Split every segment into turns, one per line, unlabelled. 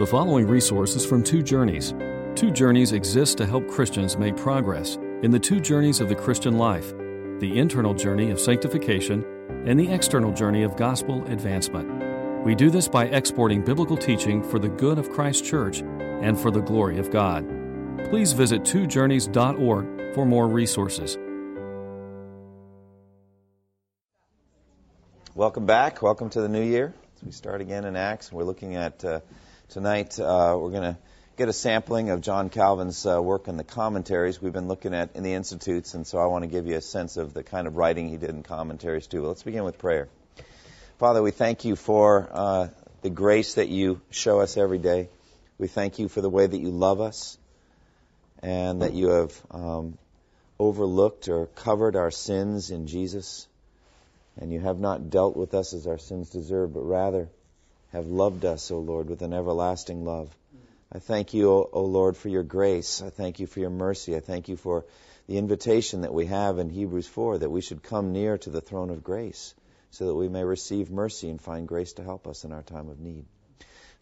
The following resource is from Two Journeys. Two Journeys exists to help Christians make progress in the two journeys of the Christian life the internal journey of sanctification and the external journey of gospel advancement. We do this by exporting biblical teaching for the good of Christ's church and for the glory of God. Please visit twojourneys.org for more resources.
Welcome back. Welcome to the new year. As we start again in Acts, we're looking at uh, tonight, uh, we're going to get a sampling of John Calvin's uh, work in the commentaries we've been looking at in the Institutes, and so I want to give you a sense of the kind of writing he did in commentaries too. Let's begin with prayer. Father, we thank you for uh, the grace that you show us every day. We thank you for the way that you love us and that you have um, overlooked or covered our sins in Jesus. And you have not dealt with us as our sins deserve, but rather have loved us, O Lord, with an everlasting love. I thank you, O Lord, for your grace. I thank you for your mercy. I thank you for the invitation that we have in Hebrews 4 that we should come near to the throne of grace so that we may receive mercy and find grace to help us in our time of need.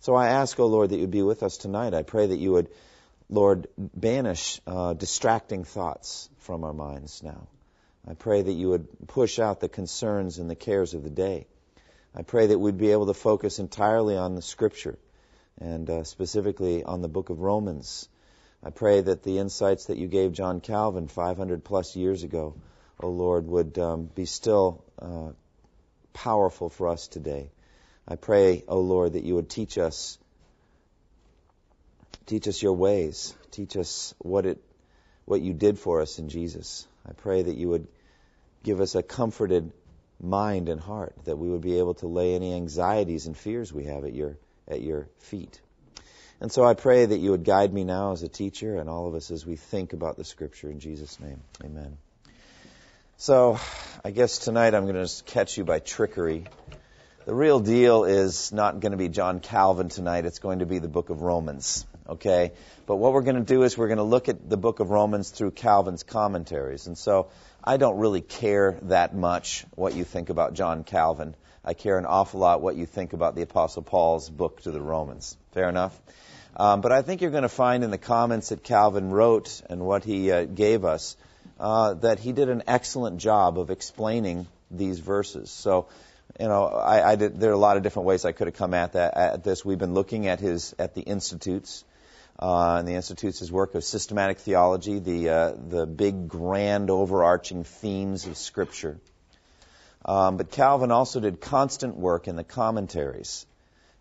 So I ask, O Lord, that you be with us tonight. I pray that you would, Lord, banish uh, distracting thoughts from our minds now. I pray that you would push out the concerns and the cares of the day. I pray that we'd be able to focus entirely on the Scripture and uh, specifically on the book of Romans. I pray that the insights that you gave John Calvin 500 plus years ago, O oh Lord, would um, be still uh, powerful for us today. I pray, O oh Lord, that you would teach us, teach us your ways, teach us what it, what you did for us in Jesus. I pray that you would give us a comforted mind and heart, that we would be able to lay any anxieties and fears we have at your, at your feet. And so I pray that you would guide me now as a teacher and all of us as we think about the scripture in Jesus' name. Amen. So I guess tonight I'm going to catch you by trickery. The real deal is not going to be John Calvin tonight. It's going to be the book of Romans. Okay? But what we're going to do is we're going to look at the book of Romans through Calvin's commentaries. And so I don't really care that much what you think about John Calvin. I care an awful lot what you think about the Apostle Paul's book to the Romans. Fair enough? Um, but I think you're going to find in the comments that Calvin wrote and what he uh, gave us uh, that he did an excellent job of explaining these verses. So, you know, I, I did, there are a lot of different ways I could have come at that. At this, we've been looking at his at the institutes uh, and the Institute's his work of systematic theology, the, uh, the big, grand, overarching themes of Scripture. Um, but Calvin also did constant work in the commentaries.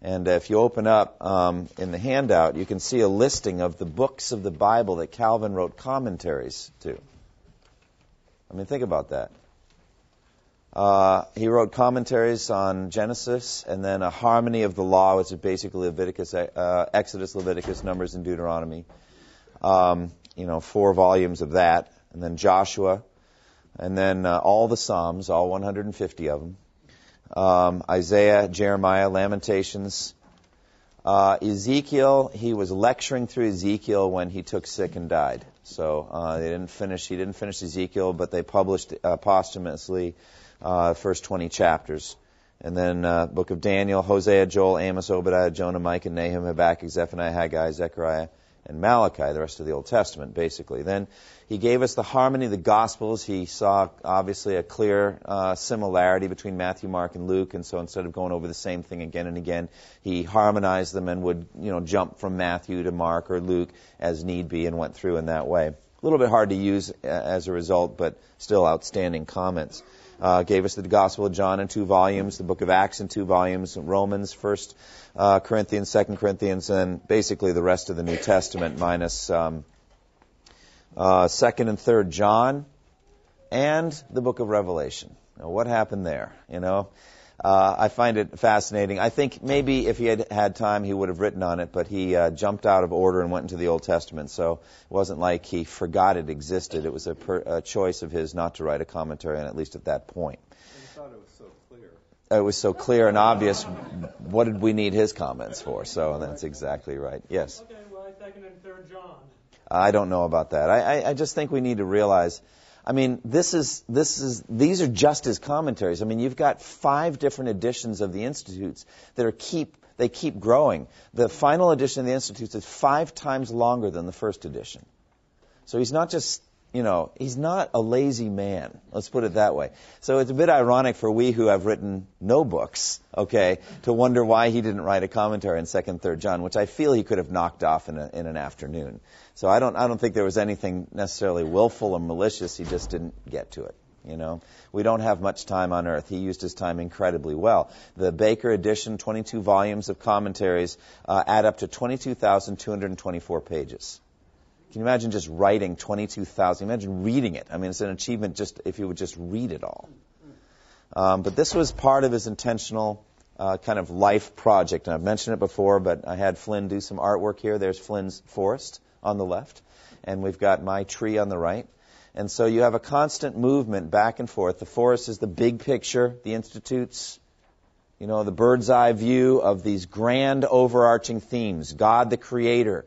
And if you open up um, in the handout, you can see a listing of the books of the Bible that Calvin wrote commentaries to. I mean, think about that. Uh, he wrote commentaries on Genesis and then a harmony of the law, which is basically Leviticus, uh, Exodus, Leviticus, Numbers, and Deuteronomy. Um, you know, four volumes of that, and then Joshua, and then uh, all the Psalms, all 150 of them. Um, Isaiah, Jeremiah, Lamentations, uh, Ezekiel. He was lecturing through Ezekiel when he took sick and died. So uh, they didn't finish. He didn't finish Ezekiel, but they published posthumously uh, first 20 chapters. And then uh, book of Daniel, Hosea, Joel, Amos, Obadiah, Jonah, Micah, and Nahum, Habakkuk, Zephaniah, Haggai, Zechariah, and Malachi, the rest of the Old Testament, basically. Then he gave us the harmony of the Gospels. He saw, obviously, a clear uh, similarity between Matthew, Mark, and Luke, and so instead of going over the same thing again and again, he harmonized them and would, you know, jump from Matthew to Mark or Luke as need be and went through in that way. A little bit hard to use uh, as a result, but still outstanding comments uh, gave us the Gospel of John in two volumes, the Book of Acts in two volumes, Romans, First uh, Corinthians, Second Corinthians, and basically the rest of the New Testament minus um, uh, Second and Third John, and the Book of Revelation. Now, what happened there? You know, uh, I find it fascinating. I think maybe if he had had time, he would have written on it, but he uh, jumped out of order and went into the Old Testament. So it wasn't like he forgot it existed. It was a, per, a choice of his not to write a commentary on it, at least at that point.
It was so clear.
It was so clear and obvious. What did we need his comments for? So that's exactly right. Yes.
Okay, well, second and third John.
I don't know about that. I, I, I just think we need to realize I mean, this is this is these are just his commentaries. I mean, you've got five different editions of the Institutes that are keep they keep growing. The final edition of the Institutes is five times longer than the first edition. So he's not just you know, he's not a lazy man. Let's put it that way. So it's a bit ironic for we who have written no books, okay, to wonder why he didn't write a commentary on Second, Third John, which I feel he could have knocked off in, a, in an afternoon. So I don't, I don't think there was anything necessarily willful or malicious. He just didn't get to it. You know, we don't have much time on earth. He used his time incredibly well. The Baker edition, 22 volumes of commentaries, uh, add up to 22,224 pages. Can you imagine just writing 22,000? Imagine reading it. I mean, it's an achievement just if you would just read it all. Um, but this was part of his intentional uh, kind of life project. And I've mentioned it before, but I had Flynn do some artwork here. There's Flynn's forest on the left, and we've got my tree on the right. And so you have a constant movement back and forth. The forest is the big picture, the institutes, you know, the bird's eye view of these grand overarching themes God the Creator,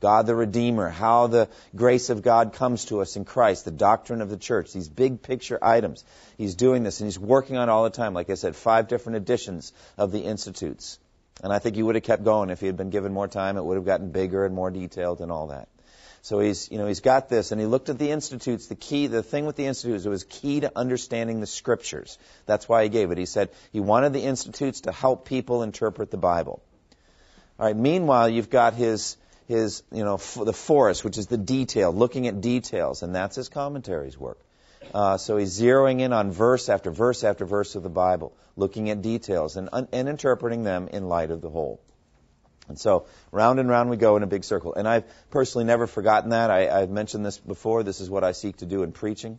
God the Redeemer, how the grace of God comes to us in Christ, the doctrine of the church, these big picture items. He's doing this and he's working on all the time. Like I said, five different editions of the Institutes. And I think he would have kept going if he had been given more time. It would have gotten bigger and more detailed and all that. So he's, you know, he's got this, and he looked at the institutes. The key, the thing with the institutes, it was key to understanding the scriptures. That's why he gave it. He said he wanted the institutes to help people interpret the Bible. All right. Meanwhile, you've got his his, you know, f- the forest, which is the detail, looking at details, and that's his commentaries work. Uh, so he's zeroing in on verse after verse after verse of the Bible, looking at details and, and interpreting them in light of the whole. And so round and round we go in a big circle. And I've personally never forgotten that. I, I've mentioned this before. This is what I seek to do in preaching.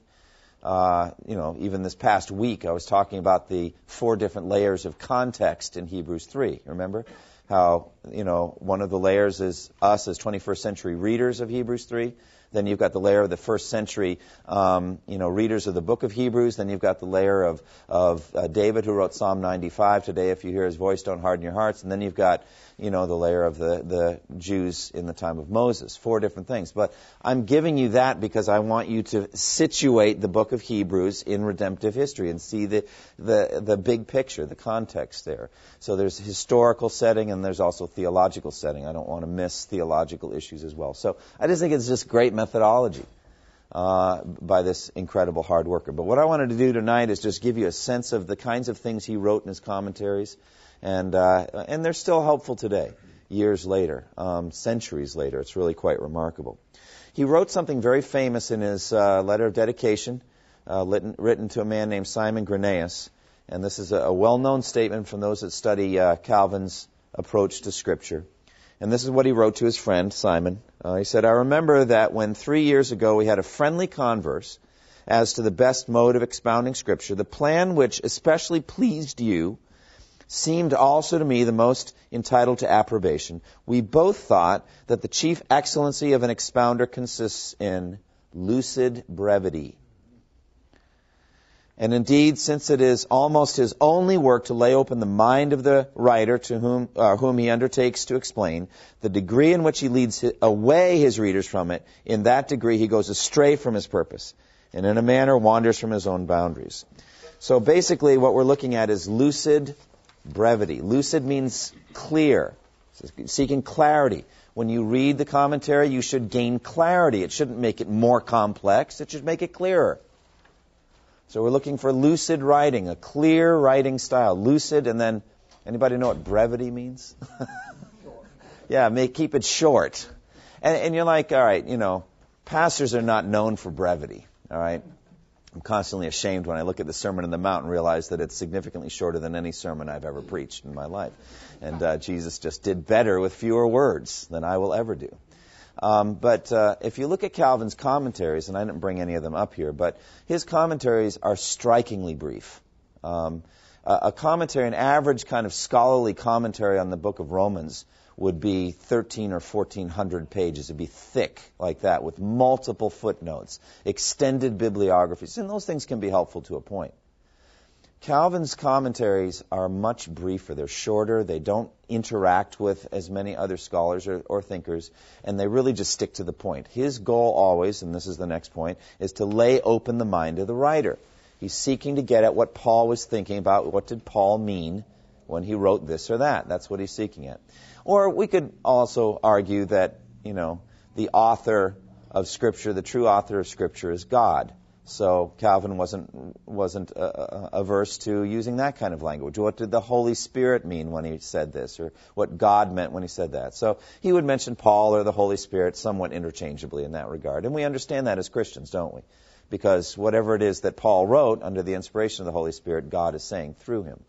Uh, you know, even this past week I was talking about the four different layers of context in Hebrews 3. Remember? How, you know, one of the layers is us as 21st century readers of Hebrews 3. Then you've got the layer of the first century, um, you know, readers of the book of Hebrews. Then you've got the layer of, of uh, David who wrote Psalm 95. Today, if you hear his voice, don't harden your hearts. And then you've got, you know, the layer of the, the Jews in the time of Moses. Four different things. But I'm giving you that because I want you to situate the book of Hebrews in redemptive history and see the, the, the big picture, the context there. So there's historical setting and there's also theological setting. I don't want to miss theological issues as well. So I just think it's just great methodology. Uh, by this incredible hard worker. But what I wanted to do tonight is just give you a sense of the kinds of things he wrote in his commentaries, and uh, and they're still helpful today, years later, um, centuries later. It's really quite remarkable. He wrote something very famous in his uh, letter of dedication, uh, written, written, to a man named Simon Grynaeus, and this is a, a well-known statement from those that study uh, Calvin's approach to Scripture. And this is what he wrote to his friend, Simon. Uh, he said, I remember that when three years ago we had a friendly converse as to the best mode of expounding Scripture, the plan which especially pleased you seemed also to me the most entitled to approbation. We both thought that the chief excellency of an expounder consists in lucid brevity and indeed, since it is almost his only work to lay open the mind of the writer to whom, uh, whom he undertakes to explain, the degree in which he leads his, away his readers from it, in that degree he goes astray from his purpose, and in a manner wanders from his own boundaries. So basically, what we're looking at is lucid brevity. Lucid means clear, seeking clarity. When you read the commentary, you should gain clarity. It shouldn't make it more complex, it should make it clearer. So we're looking for lucid writing, a clear writing style. Lucid, and then anybody know what brevity means? yeah, make keep it short. And, and you're like, all right, you know, pastors are not known for brevity. All right. I'm constantly ashamed when I look at the Sermon on the Mount and realize that it's significantly shorter than any sermon I've ever preached in my life. And uh, Jesus just did better with fewer words than I will ever do. Um, but uh, if you look at Calvin's commentaries, and I didn't bring any of them up here, but his commentaries are strikingly brief. Um, a, a commentary, an average kind of scholarly commentary on the book of Romans, would be 13 or 1400 pages. It'd be thick like that with multiple footnotes, extended bibliographies, and those things can be helpful to a point. Calvin's commentaries are much briefer. They're shorter. They don't interact with as many other scholars or, or, thinkers, and they really just stick to the point. His goal always, and this is the next point, is to lay open the mind of the writer. He's seeking to get at what Paul was thinking about. What did Paul mean when he wrote this or that? That's what he's seeking at. Or we could also argue that, you know, the author of Scripture, the true author of Scripture is God. So Calvin wasn't wasn't uh, uh, averse to using that kind of language. What did the Holy Spirit mean when he said this, or what God meant when he said that? So he would mention Paul or the Holy Spirit somewhat interchangeably in that regard, and we understand that as Christians, don't we? Because whatever it is that Paul wrote under the inspiration of the Holy Spirit, God is saying through him.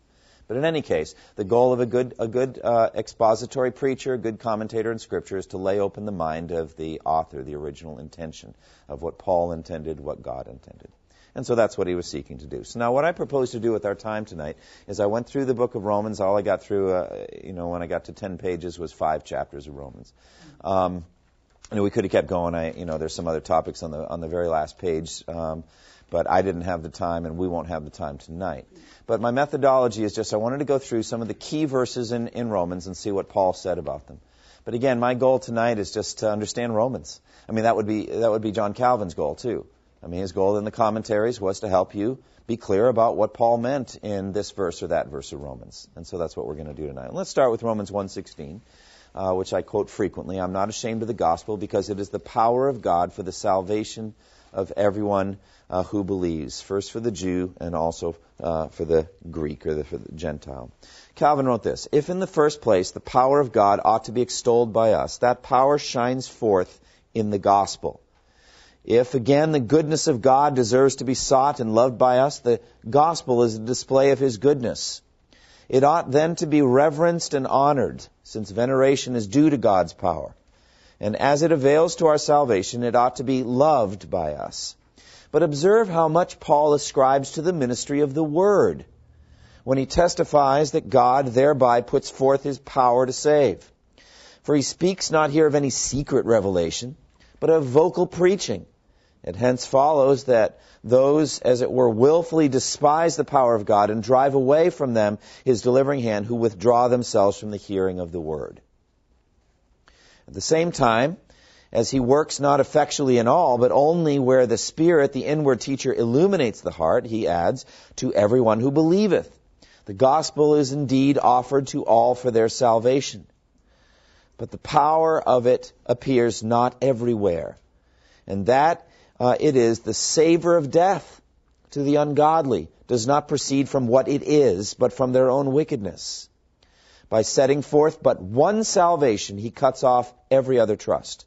But in any case, the goal of a good, a good uh, expository preacher, a good commentator in Scripture, is to lay open the mind of the author, the original intention of what Paul intended, what God intended. And so that's what he was seeking to do. So now, what I propose to do with our time tonight is I went through the book of Romans. All I got through, uh, you know, when I got to ten pages, was five chapters of Romans. Um, and we could have kept going. I, you know, there's some other topics on the on the very last page. Um, but I didn't have the time, and we won't have the time tonight. But my methodology is just I wanted to go through some of the key verses in, in Romans and see what Paul said about them. But again, my goal tonight is just to understand Romans. I mean, that would be that would be John Calvin's goal too. I mean, his goal in the commentaries was to help you be clear about what Paul meant in this verse or that verse of Romans. And so that's what we're going to do tonight. Let's start with Romans 1:16, uh, which I quote frequently. I'm not ashamed of the gospel because it is the power of God for the salvation of everyone uh, who believes, first for the Jew and also uh, for the Greek or the, for the Gentile. Calvin wrote this If in the first place the power of God ought to be extolled by us, that power shines forth in the gospel. If again the goodness of God deserves to be sought and loved by us, the gospel is a display of his goodness. It ought then to be reverenced and honored, since veneration is due to God's power. And as it avails to our salvation, it ought to be loved by us. But observe how much Paul ascribes to the ministry of the Word when he testifies that God thereby puts forth his power to save. For he speaks not here of any secret revelation, but of vocal preaching. It hence follows that those, as it were, willfully despise the power of God and drive away from them his delivering hand, who withdraw themselves from the hearing of the word. At the same time, as he works not effectually in all, but only where the Spirit, the inward teacher, illuminates the heart, he adds, to everyone who believeth. The gospel is indeed offered to all for their salvation. But the power of it appears not everywhere. And that uh, it is the savor of death to the ungodly does not proceed from what it is, but from their own wickedness. By setting forth but one salvation, he cuts off every other trust.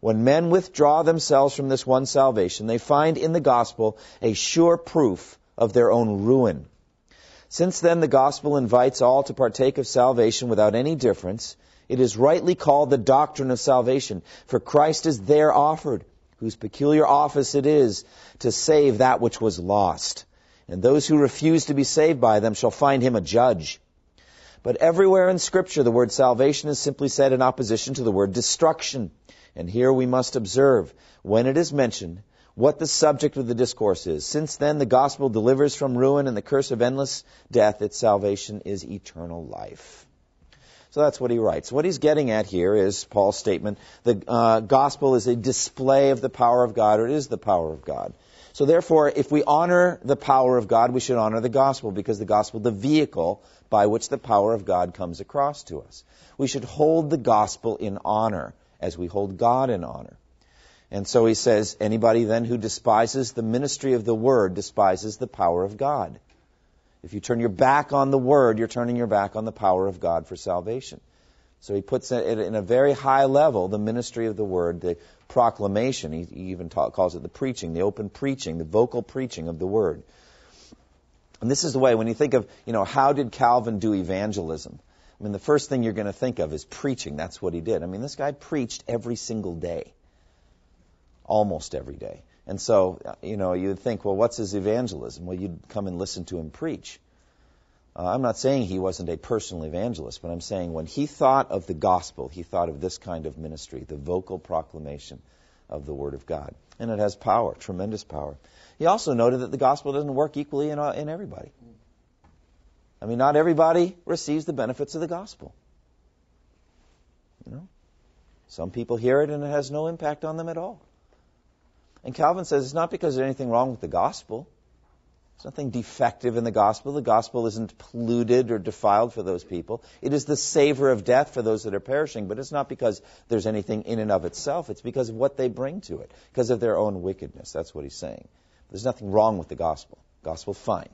When men withdraw themselves from this one salvation, they find in the gospel a sure proof of their own ruin. Since then the gospel invites all to partake of salvation without any difference, it is rightly called the doctrine of salvation, for Christ is there offered, whose peculiar office it is to save that which was lost. And those who refuse to be saved by them shall find him a judge. But everywhere in Scripture, the word salvation is simply said in opposition to the word destruction. And here we must observe, when it is mentioned, what the subject of the discourse is. Since then, the gospel delivers from ruin and the curse of endless death. Its salvation is eternal life. So that's what he writes. What he's getting at here is Paul's statement the uh, gospel is a display of the power of God, or it is the power of God. So therefore, if we honor the power of God, we should honor the gospel because the gospel, the vehicle by which the power of God comes across to us. We should hold the gospel in honor as we hold God in honor. And so he says, anybody then who despises the ministry of the word despises the power of God. If you turn your back on the word, you're turning your back on the power of God for salvation. So he puts it in a very high level, the ministry of the word, the proclamation. He, even calls it the preaching, the open preaching, the vocal preaching of the word. And this is the way, when you think of, you know, how did Calvin do evangelism? I mean, the first thing you're going to think of is preaching. That's what he did. I mean, this guy preached every single day. Almost every day. And so, you know, you'd think, well, what's his evangelism? Well, you'd come and listen to him preach. Uh, I'm not saying he wasn't a personal evangelist, but I'm saying when he thought of the gospel, he thought of this kind of ministry, the vocal proclamation of the Word of God. And it has power, tremendous power. He also noted that the gospel doesn't work equally in, uh, in everybody. I mean, not everybody receives the benefits of the gospel. You know? Some people hear it and it has no impact on them at all. And Calvin says it's not because there's anything wrong with the gospel. There's nothing defective in the gospel. The gospel isn't polluted or defiled for those people. It is the savor of death for those that are perishing, but it's not because there's anything in and of itself. It's because of what they bring to it, because of their own wickedness. That's what he's saying. There's nothing wrong with the gospel. Gospel, fine.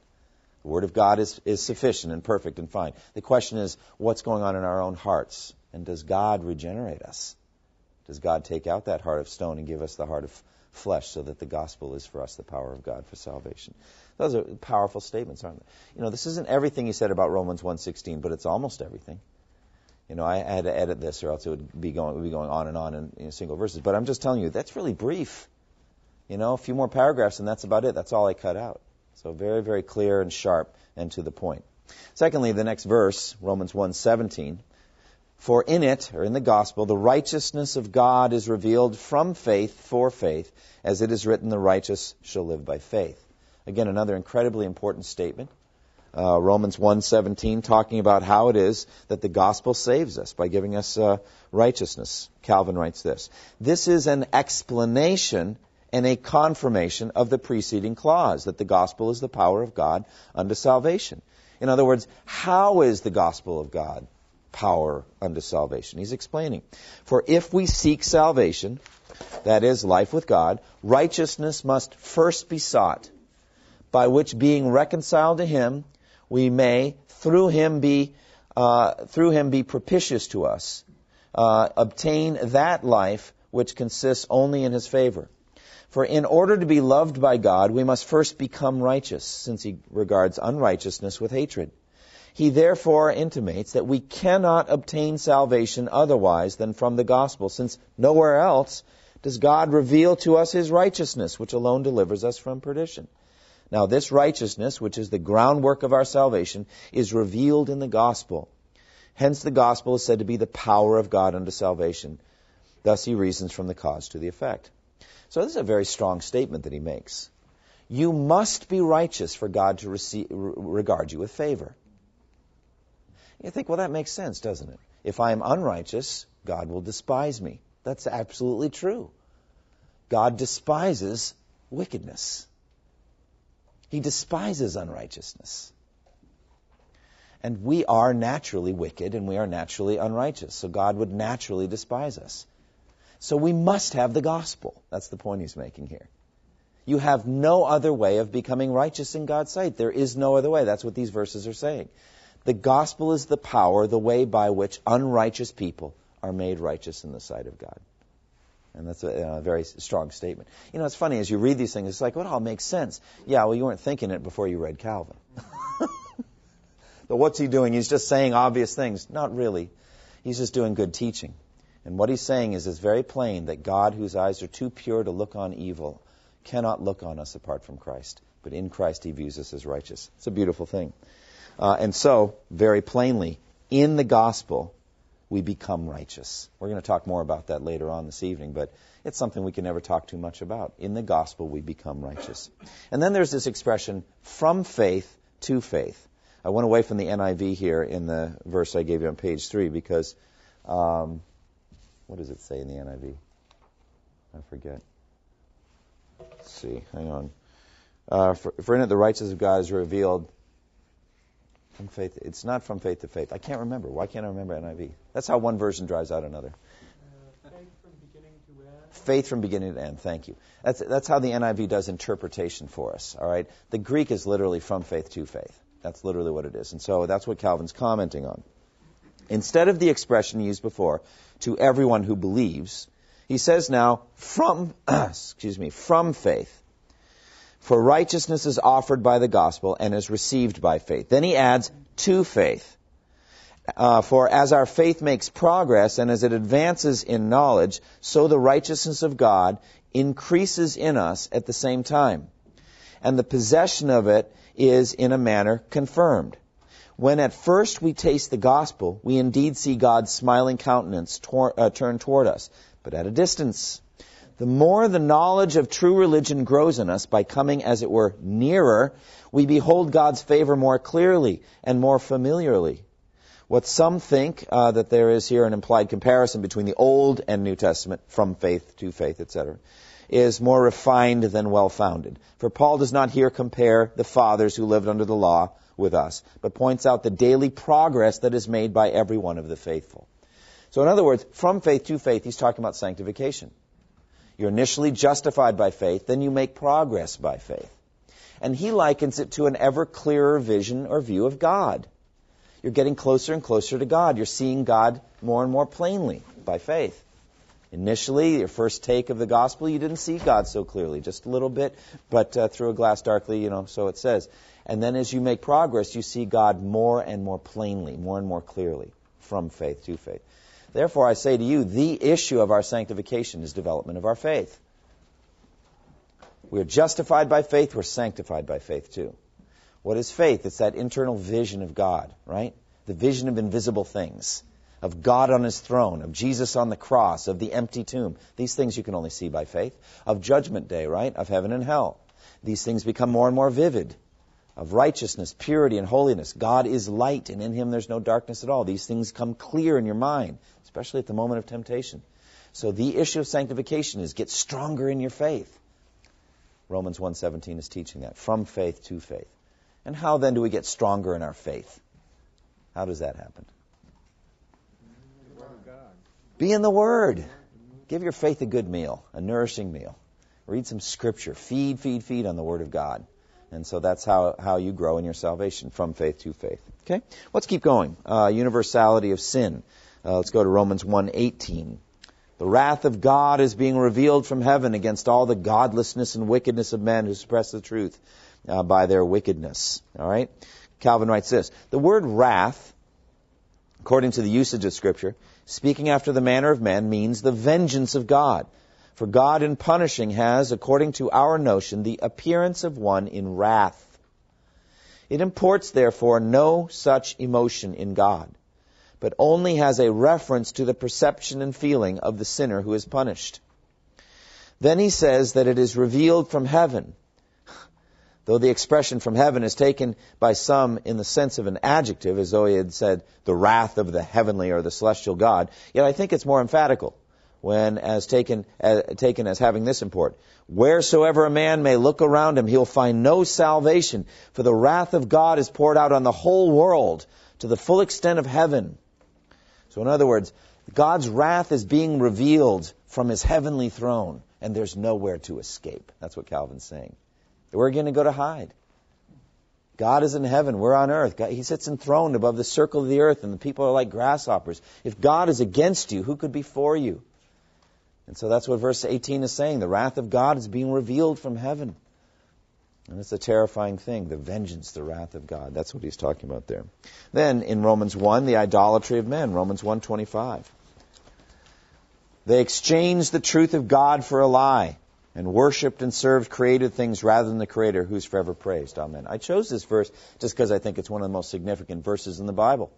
The Word of God is, is sufficient and perfect and fine. The question is, what's going on in our own hearts? And does God regenerate us? Does God take out that heart of stone and give us the heart of flesh so that the gospel is for us the power of God for salvation? Those are powerful statements, aren't they? You know, this isn't everything he said about Romans 1:16, but it's almost everything. You know, I had to edit this, or else it would be going, would be going on and on in, in single verses. But I'm just telling you, that's really brief. You know, a few more paragraphs, and that's about it. That's all I cut out. So very, very clear and sharp and to the point. Secondly, the next verse, Romans 1:17. For in it, or in the gospel, the righteousness of God is revealed from faith for faith, as it is written, the righteous shall live by faith. Again, another incredibly important statement. Uh, Romans 1:17, talking about how it is that the gospel saves us by giving us uh, righteousness. Calvin writes this: This is an explanation and a confirmation of the preceding clause that the gospel is the power of God unto salvation. In other words, how is the gospel of God power unto salvation? He's explaining. For if we seek salvation, that is life with God, righteousness must first be sought by which being reconciled to him, we may through him be uh, through him be propitious to us, uh, obtain that life which consists only in his favor. For in order to be loved by God, we must first become righteous, since he regards unrighteousness with hatred. He therefore intimates that we cannot obtain salvation otherwise than from the gospel, since nowhere else does God reveal to us his righteousness, which alone delivers us from perdition. Now, this righteousness, which is the groundwork of our salvation, is revealed in the gospel. Hence, the gospel is said to be the power of God unto salvation. Thus, he reasons from the cause to the effect. So, this is a very strong statement that he makes. You must be righteous for God to receive, regard you with favor. You think, well, that makes sense, doesn't it? If I am unrighteous, God will despise me. That's absolutely true. God despises wickedness. He despises unrighteousness. And we are naturally wicked and we are naturally unrighteous. So God would naturally despise us. So we must have the gospel. That's the point he's making here. You have no other way of becoming righteous in God's sight. There is no other way. That's what these verses are saying. The gospel is the power, the way by which unrighteous people are made righteous in the sight of God. And that's a, a, very strong statement. You know, it's funny, as you read these things, it's like, well, it all makes sense. Yeah, well, you weren't thinking it before you read Calvin. but what's he doing? He's just saying obvious things. Not really. He's just doing good teaching. And what he's saying is, it's very plain that God, whose eyes are too pure to look on evil, cannot look on us apart from Christ. But in Christ, he views us as righteous. It's a beautiful thing. Uh, and so, very plainly, in the gospel, we become righteous. We're going to talk more about that later on this evening, but it's something we can never talk too much about. In the gospel, we become righteous. And then there's this expression, from faith to faith. I went away from the NIV here in the verse I gave you on page 3 because, um, what does it say in the NIV? I forget. Let's see, hang on. Uh, for, for in it the righteousness of God is revealed from faith. It's not from faith to faith. I can't remember. Why can't I remember NIV? That's how one version drives out another.
Faith from beginning to end.
Faith from beginning to end. Thank you. That's that's how the NIV does interpretation for us. All right. The Greek is literally from faith to faith. That's literally what it is. And so that's what Calvin's commenting on. Instead of the expression used before, to everyone who believes, he says now from excuse me from faith. For righteousness is offered by the gospel and is received by faith. Then he adds, to faith. Uh, for as our faith makes progress and as it advances in knowledge, so the righteousness of God increases in us at the same time. And the possession of it is in a manner confirmed. When at first we taste the gospel, we indeed see God's smiling countenance tor- uh, turned toward us, but at a distance. The more the knowledge of true religion grows in us by coming, as it were, nearer, we behold God's favor more clearly and more familiarly. What some think uh, that there is here an implied comparison between the Old and New Testament, from faith to faith, etc., is more refined than well founded. For Paul does not here compare the fathers who lived under the law with us, but points out the daily progress that is made by every one of the faithful. So, in other words, from faith to faith, he's talking about sanctification. You're initially justified by faith, then you make progress by faith. And he likens it to an ever clearer vision or view of God. You're getting closer and closer to God. You're seeing God more and more plainly by faith. Initially, your first take of the gospel, you didn't see God so clearly, just a little bit, but uh, through a glass darkly, you know, so it says. And then as you make progress, you see God more and more plainly, more and more clearly, from faith to faith. Therefore, I say to you, the issue of our sanctification is development of our faith. We're justified by faith, we're sanctified by faith too. What is faith? It's that internal vision of God, right? The vision of invisible things, of God on his throne, of Jesus on the cross, of the empty tomb. These things you can only see by faith. Of judgment day, right? Of heaven and hell. These things become more and more vivid. Of righteousness, purity, and holiness. God is light, and in him there's no darkness at all. These things come clear in your mind, especially at the moment of temptation. So the issue of sanctification is get stronger in your faith. Romans 1:17 is teaching that from faith to faith. And how then do we get stronger in our faith? How does that happen? Be in the Word. Give your faith a good meal, a nourishing meal. Read some scripture. Feed, feed, feed on the Word of God. And so that's how, how you grow in your salvation, from faith to faith. Okay? Let's keep going. Uh, universality of sin. Uh, let's go to Romans 1:18. The wrath of God is being revealed from heaven against all the godlessness and wickedness of men who suppress the truth uh, by their wickedness. All right? Calvin writes this The word wrath, according to the usage of Scripture, speaking after the manner of men, means the vengeance of God. For God in punishing has, according to our notion, the appearance of one in wrath. It imports, therefore, no such emotion in God, but only has a reference to the perception and feeling of the sinner who is punished. Then he says that it is revealed from heaven Though the expression from heaven is taken by some in the sense of an adjective, as though he had said the wrath of the heavenly or the celestial God, yet I think it's more emphatical when as taken, uh, taken as having this import. Wheresoever a man may look around him, he'll find no salvation, for the wrath of God is poured out on the whole world to the full extent of heaven. So in other words, God's wrath is being revealed from his heavenly throne, and there's nowhere to escape. That's what Calvin's saying. We're going to go to hide. God is in heaven. We're on earth. God, he sits enthroned above the circle of the earth, and the people are like grasshoppers. If God is against you, who could be for you? And so that's what verse 18 is saying. The wrath of God is being revealed from heaven. And it's a terrifying thing, the vengeance, the wrath of God. That's what he's talking about there. Then in Romans 1, the idolatry of men, Romans 1:25. They exchanged the truth of God for a lie and worshiped and served created things rather than the Creator who's forever praised. Amen. I chose this verse just because I think it's one of the most significant verses in the Bible.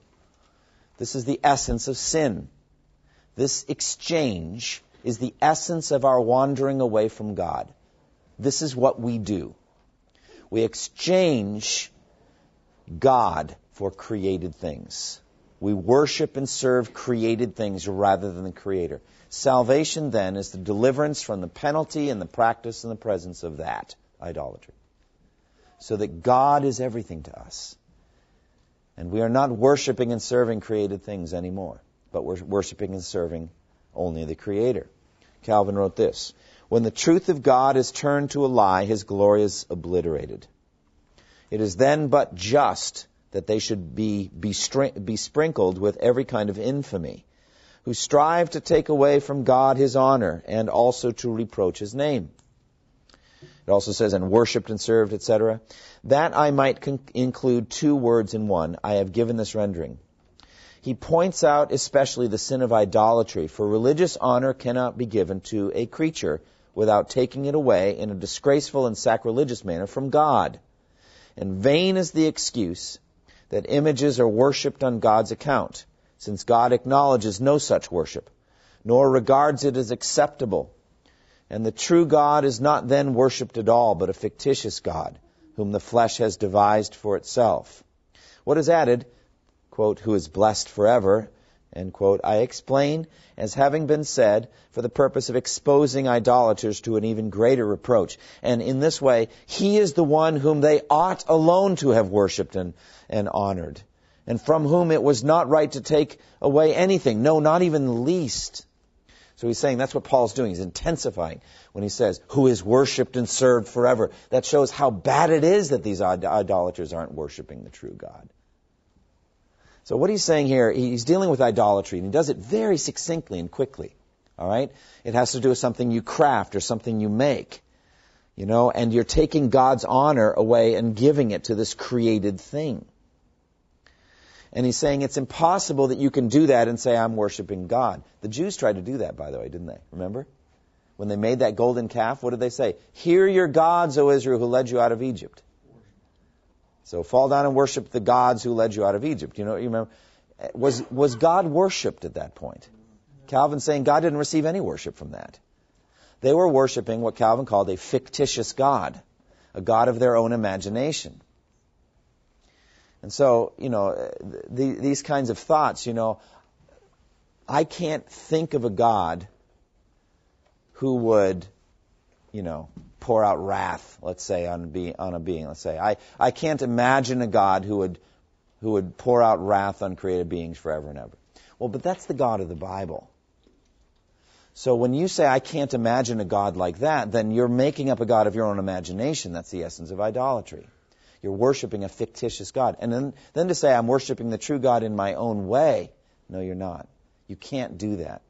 This is the essence of sin. This exchange is the essence of our wandering away from God. This is what we do. We exchange God for created things. We worship and serve created things rather than the Creator. Salvation, then, is the deliverance from the penalty and the practice and the presence of that idolatry. So that God is everything to us. And we are not worshiping and serving created things anymore, but we're worshiping and serving only the Creator. Calvin wrote this When the truth of God is turned to a lie, his glory is obliterated. It is then but just that they should be, be, be sprinkled with every kind of infamy who strive to take away from God his honor and also to reproach his name. It also says, and worshipped and served, etc. That I might include two words in one. I have given this rendering. He points out especially the sin of idolatry, for religious honor cannot be given to a creature without taking it away in a disgraceful and sacrilegious manner from God. And vain is the excuse that images are worshipped on God's account since God acknowledges no such worship, nor regards it as acceptable. And the true God is not then worshipped at all, but a fictitious God, whom the flesh has devised for itself. What is added, quote, who is blessed forever, end quote, I explain as having been said for the purpose of exposing idolaters to an even greater reproach. And in this way, he is the one whom they ought alone to have worshipped and, and honored, and from whom it was not right to take away anything, no, not even the least. So he's saying that's what Paul's doing. He's intensifying when he says, who is worshipped and served forever. That shows how bad it is that these idolaters aren't worshiping the true God. So what he's saying here, he's dealing with idolatry, and he does it very succinctly and quickly. All right? It has to do with something you craft or something you make. You know, and you're taking God's honor away and giving it to this created thing. And he's saying it's impossible that you can do that and say, I'm worshiping God. The Jews tried to do that, by the way, didn't they? Remember? When they made that golden calf, what did they say? Hear your gods, O Israel, who led you out of Egypt. So fall down and worship the gods who led you out of Egypt. You know, you remember? Was, was God worshipped at that point? Calvin saying God didn't receive any worship from that. They were worshiping what Calvin called a fictitious God, a God of their own imagination. And so, you know, the, these kinds of thoughts, you know, I can't think of a God who would, you know, pour out wrath, let's say, on, be, on a being. Let's say I, I can't imagine a God who would who would pour out wrath on created beings forever and ever. Well, but that's the God of the Bible. So when you say I can't imagine a God like that, then you're making up a God of your own imagination. That's the essence of idolatry. You're worshiping a fictitious God. And then, then to say I'm worshiping the true God in my own way, no, you're not. You can't do that.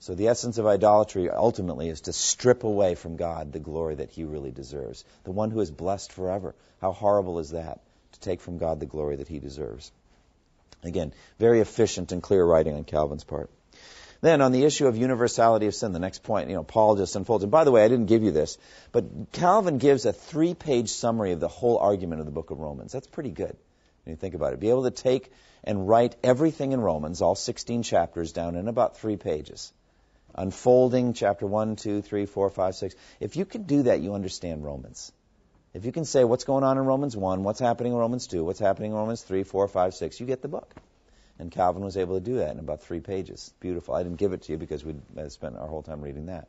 So the essence of idolatry ultimately is to strip away from God the glory that he really deserves. The one who is blessed forever. How horrible is that? To take from God the glory that he deserves. Again, very efficient and clear writing on Calvin's part. Then on the issue of universality of sin, the next point, you know, Paul just unfolds. And by the way, I didn't give you this, but Calvin gives a three-page summary of the whole argument of the book of Romans. That's pretty good when you think about it. Be able to take and write everything in Romans, all 16 chapters, down in about three pages unfolding chapter 1, 2, 3, 4, 5, 6. If you can do that, you understand Romans. If you can say what's going on in Romans 1, what's happening in Romans 2, what's happening in Romans 3, 4, 5, 6, you get the book. And Calvin was able to do that in about three pages. Beautiful. I didn't give it to you because we spent our whole time reading that.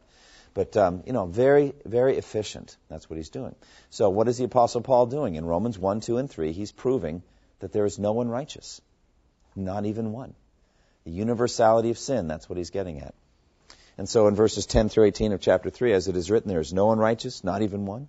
But, um, you know, very, very efficient. That's what he's doing. So what is the Apostle Paul doing? In Romans 1, 2, and 3, he's proving that there is no one righteous. Not even one. The universality of sin, that's what he's getting at. And so in verses 10 through 18 of chapter 3, as it is written, there is no one righteous, not even one.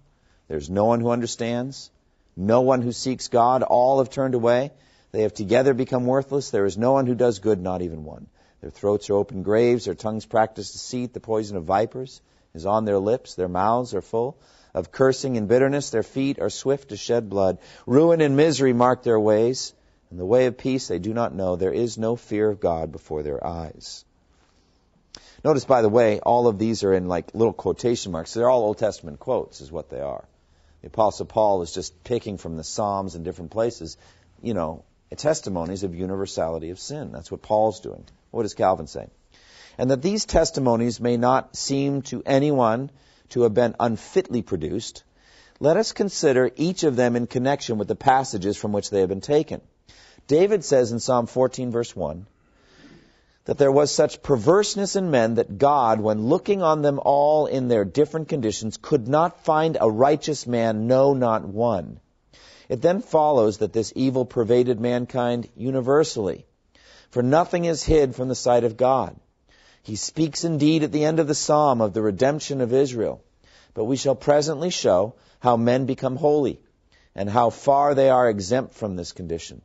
There's no one who understands, no one who seeks God. All have turned away. They have together become worthless. There is no one who does good, not even one. Their throats are open graves, their tongues practice deceit, the poison of vipers is on their lips, their mouths are full of cursing and bitterness, their feet are swift to shed blood. Ruin and misery mark their ways, and the way of peace they do not know. There is no fear of God before their eyes. Notice, by the way, all of these are in like little quotation marks. They're all Old Testament quotes, is what they are. The Apostle Paul is just picking from the Psalms and different places, you know, testimonies of universality of sin. That's what Paul's doing. What does Calvin say? And that these testimonies may not seem to anyone to have been unfitly produced, let us consider each of them in connection with the passages from which they have been taken. David says in Psalm 14, verse 1, that there was such perverseness in men that God, when looking on them all in their different conditions, could not find a righteous man, no, not one. It then follows that this evil pervaded mankind universally, for nothing is hid from the sight of God. He speaks indeed at the end of the psalm of the redemption of Israel, but we shall presently show how men become holy and how far they are exempt from this condition.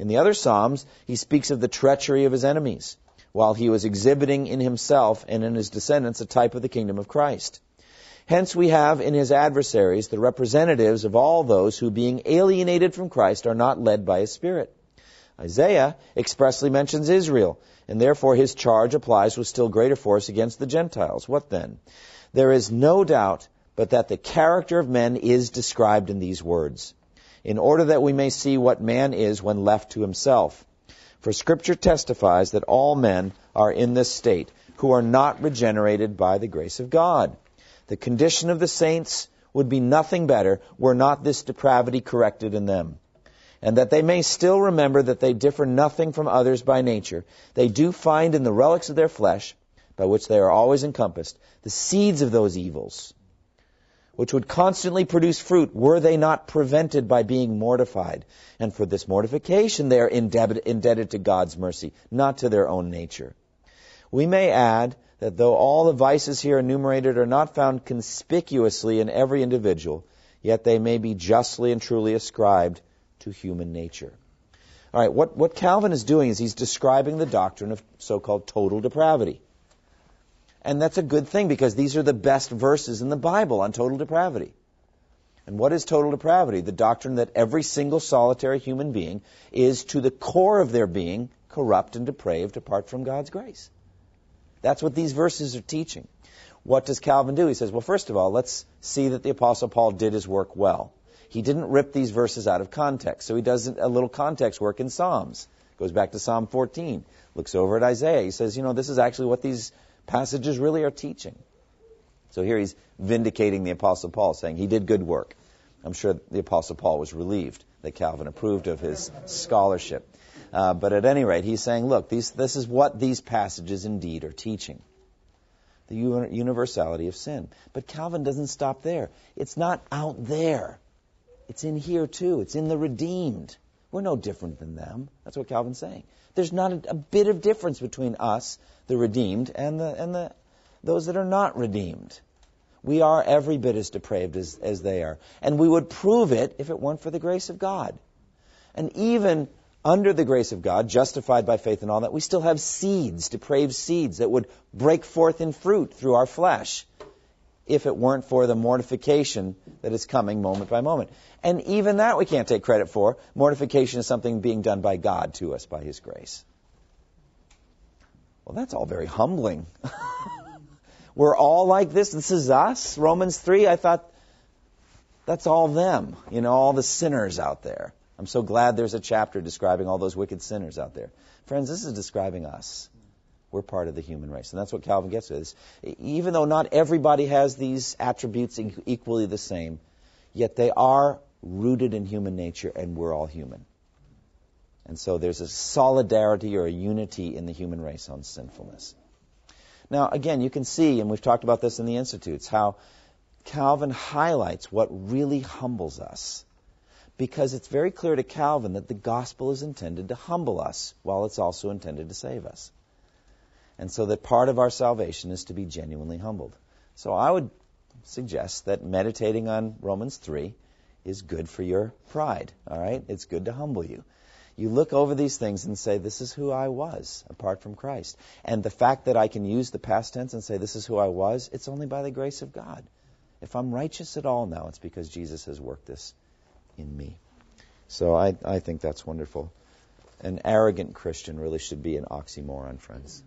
In the other psalms, he speaks of the treachery of his enemies while he was exhibiting in himself and in his descendants a type of the kingdom of Christ. Hence we have in his adversaries the representatives of all those who being alienated from Christ are not led by his Spirit. Isaiah expressly mentions Israel, and therefore his charge applies with still greater force against the Gentiles. What then? There is no doubt but that the character of men is described in these words, in order that we may see what man is when left to himself. For Scripture testifies that all men are in this state, who are not regenerated by the grace of God, The condition of the saints would be nothing better were not this depravity corrected in them. And that they may still remember that they differ nothing from others by nature, they do find in the relics of their flesh, by which they are always encompassed, the seeds of those evils, which would constantly produce fruit were they not prevented by being mortified. And for this mortification they are indebted, indebted to God's mercy, not to their own nature. We may add that though all the vices here enumerated are not found conspicuously in every individual, yet they may be justly and truly ascribed to human nature. All right, what, what Calvin is doing is he's describing the doctrine of so called total depravity. And that's a good thing because these are the best verses in the Bible on total depravity. And what is total depravity? The doctrine that every single solitary human being is, to the core of their being, corrupt and depraved apart from God's grace. That's what these verses are teaching. What does Calvin do? He says, well, first of all, let's see that the Apostle Paul did his work well. He didn't rip these verses out of context. So he does a little context work in Psalms. Goes back to Psalm 14. Looks over at Isaiah. He says, you know, this is actually what these passages really are teaching. So here he's vindicating the Apostle Paul, saying he did good work. I'm sure the Apostle Paul was relieved that Calvin approved of his scholarship. Uh, but at any rate, he's saying, look, these, this is what these passages indeed are teaching the universality of sin. But Calvin doesn't stop there. It's not out there, it's in here too. It's in the redeemed. We're no different than them. That's what Calvin's saying. There's not a, a bit of difference between us, the redeemed, and the and the those that are not redeemed. We are every bit as depraved as, as they are. And we would prove it if it weren't for the grace of God. And even under the grace of God, justified by faith and all that, we still have seeds, depraved seeds, that would break forth in fruit through our flesh if it weren't for the mortification that is coming moment by moment. And even that we can't take credit for. Mortification is something being done by God to us by His grace. Well, that's all very humbling. We're all like this. This is us. Romans 3, I thought that's all them, you know, all the sinners out there. I'm so glad there's a chapter describing all those wicked sinners out there. Friends, this is describing us. We're part of the human race. And that's what Calvin gets to. Even though not everybody has these attributes equally the same, yet they are rooted in human nature and we're all human. And so there's a solidarity or a unity in the human race on sinfulness. Now, again, you can see, and we've talked about this in the Institutes, how Calvin highlights what really humbles us. Because it's very clear to Calvin that the gospel is intended to humble us, while it's also intended to save us. And so that part of our salvation is to be genuinely humbled. So I would suggest that meditating on Romans 3 is good for your pride, all right? It's good to humble you. You look over these things and say, This is who I was apart from Christ. And the fact that I can use the past tense and say, This is who I was, it's only by the grace of God. If I'm righteous at all now, it's because Jesus has worked this in me. So I, I think that's wonderful. An arrogant Christian really should be an oxymoron, friends.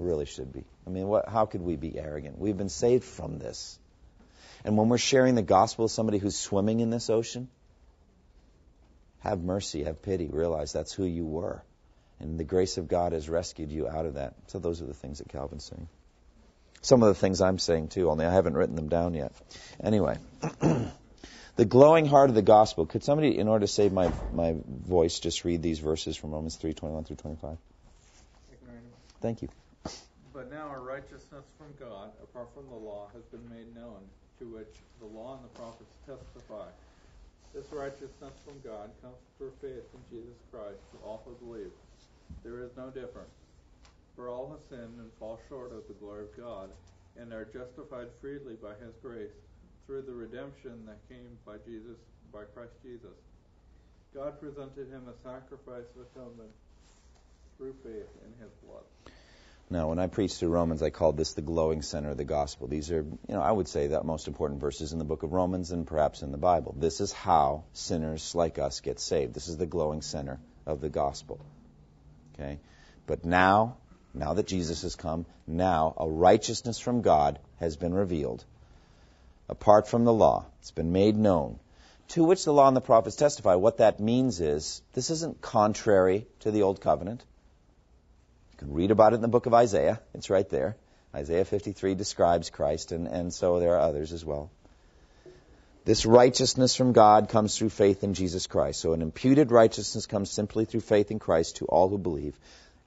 Really should be. I mean, what, how could we be arrogant? We've been saved from this. And when we're sharing the gospel with somebody who's swimming in this ocean, have mercy, have pity, realize that's who you were. And the grace of God has rescued you out of that. So those are the things that Calvin's saying. Some of the things I'm saying too, only I haven't written them down yet. Anyway, the glowing heart of the gospel. Could somebody, in order to save my, my voice, just read these verses from Romans 3 21 through 25? Thank you.
Righteousness from God, apart from the law, has been made known, to which the law and the prophets testify. This righteousness from God comes through faith in Jesus Christ to all who believe. There is no difference. For all have sinned and fall short of the glory of God, and are justified freely by His grace through the redemption that came by Jesus, by Christ Jesus. God presented Him a sacrifice of atonement through faith in His blood.
Now, when I preach through Romans, I call this the glowing center of the gospel. These are, you know, I would say the most important verses in the book of Romans and perhaps in the Bible. This is how sinners like us get saved. This is the glowing center of the gospel. Okay? But now, now that Jesus has come, now a righteousness from God has been revealed. Apart from the law, it's been made known. To which the law and the prophets testify. What that means is, this isn't contrary to the old covenant can read about it in the book of Isaiah. It's right there. Isaiah 53 describes Christ, and, and so there are others as well. This righteousness from God comes through faith in Jesus Christ. So an imputed righteousness comes simply through faith in Christ to all who believe.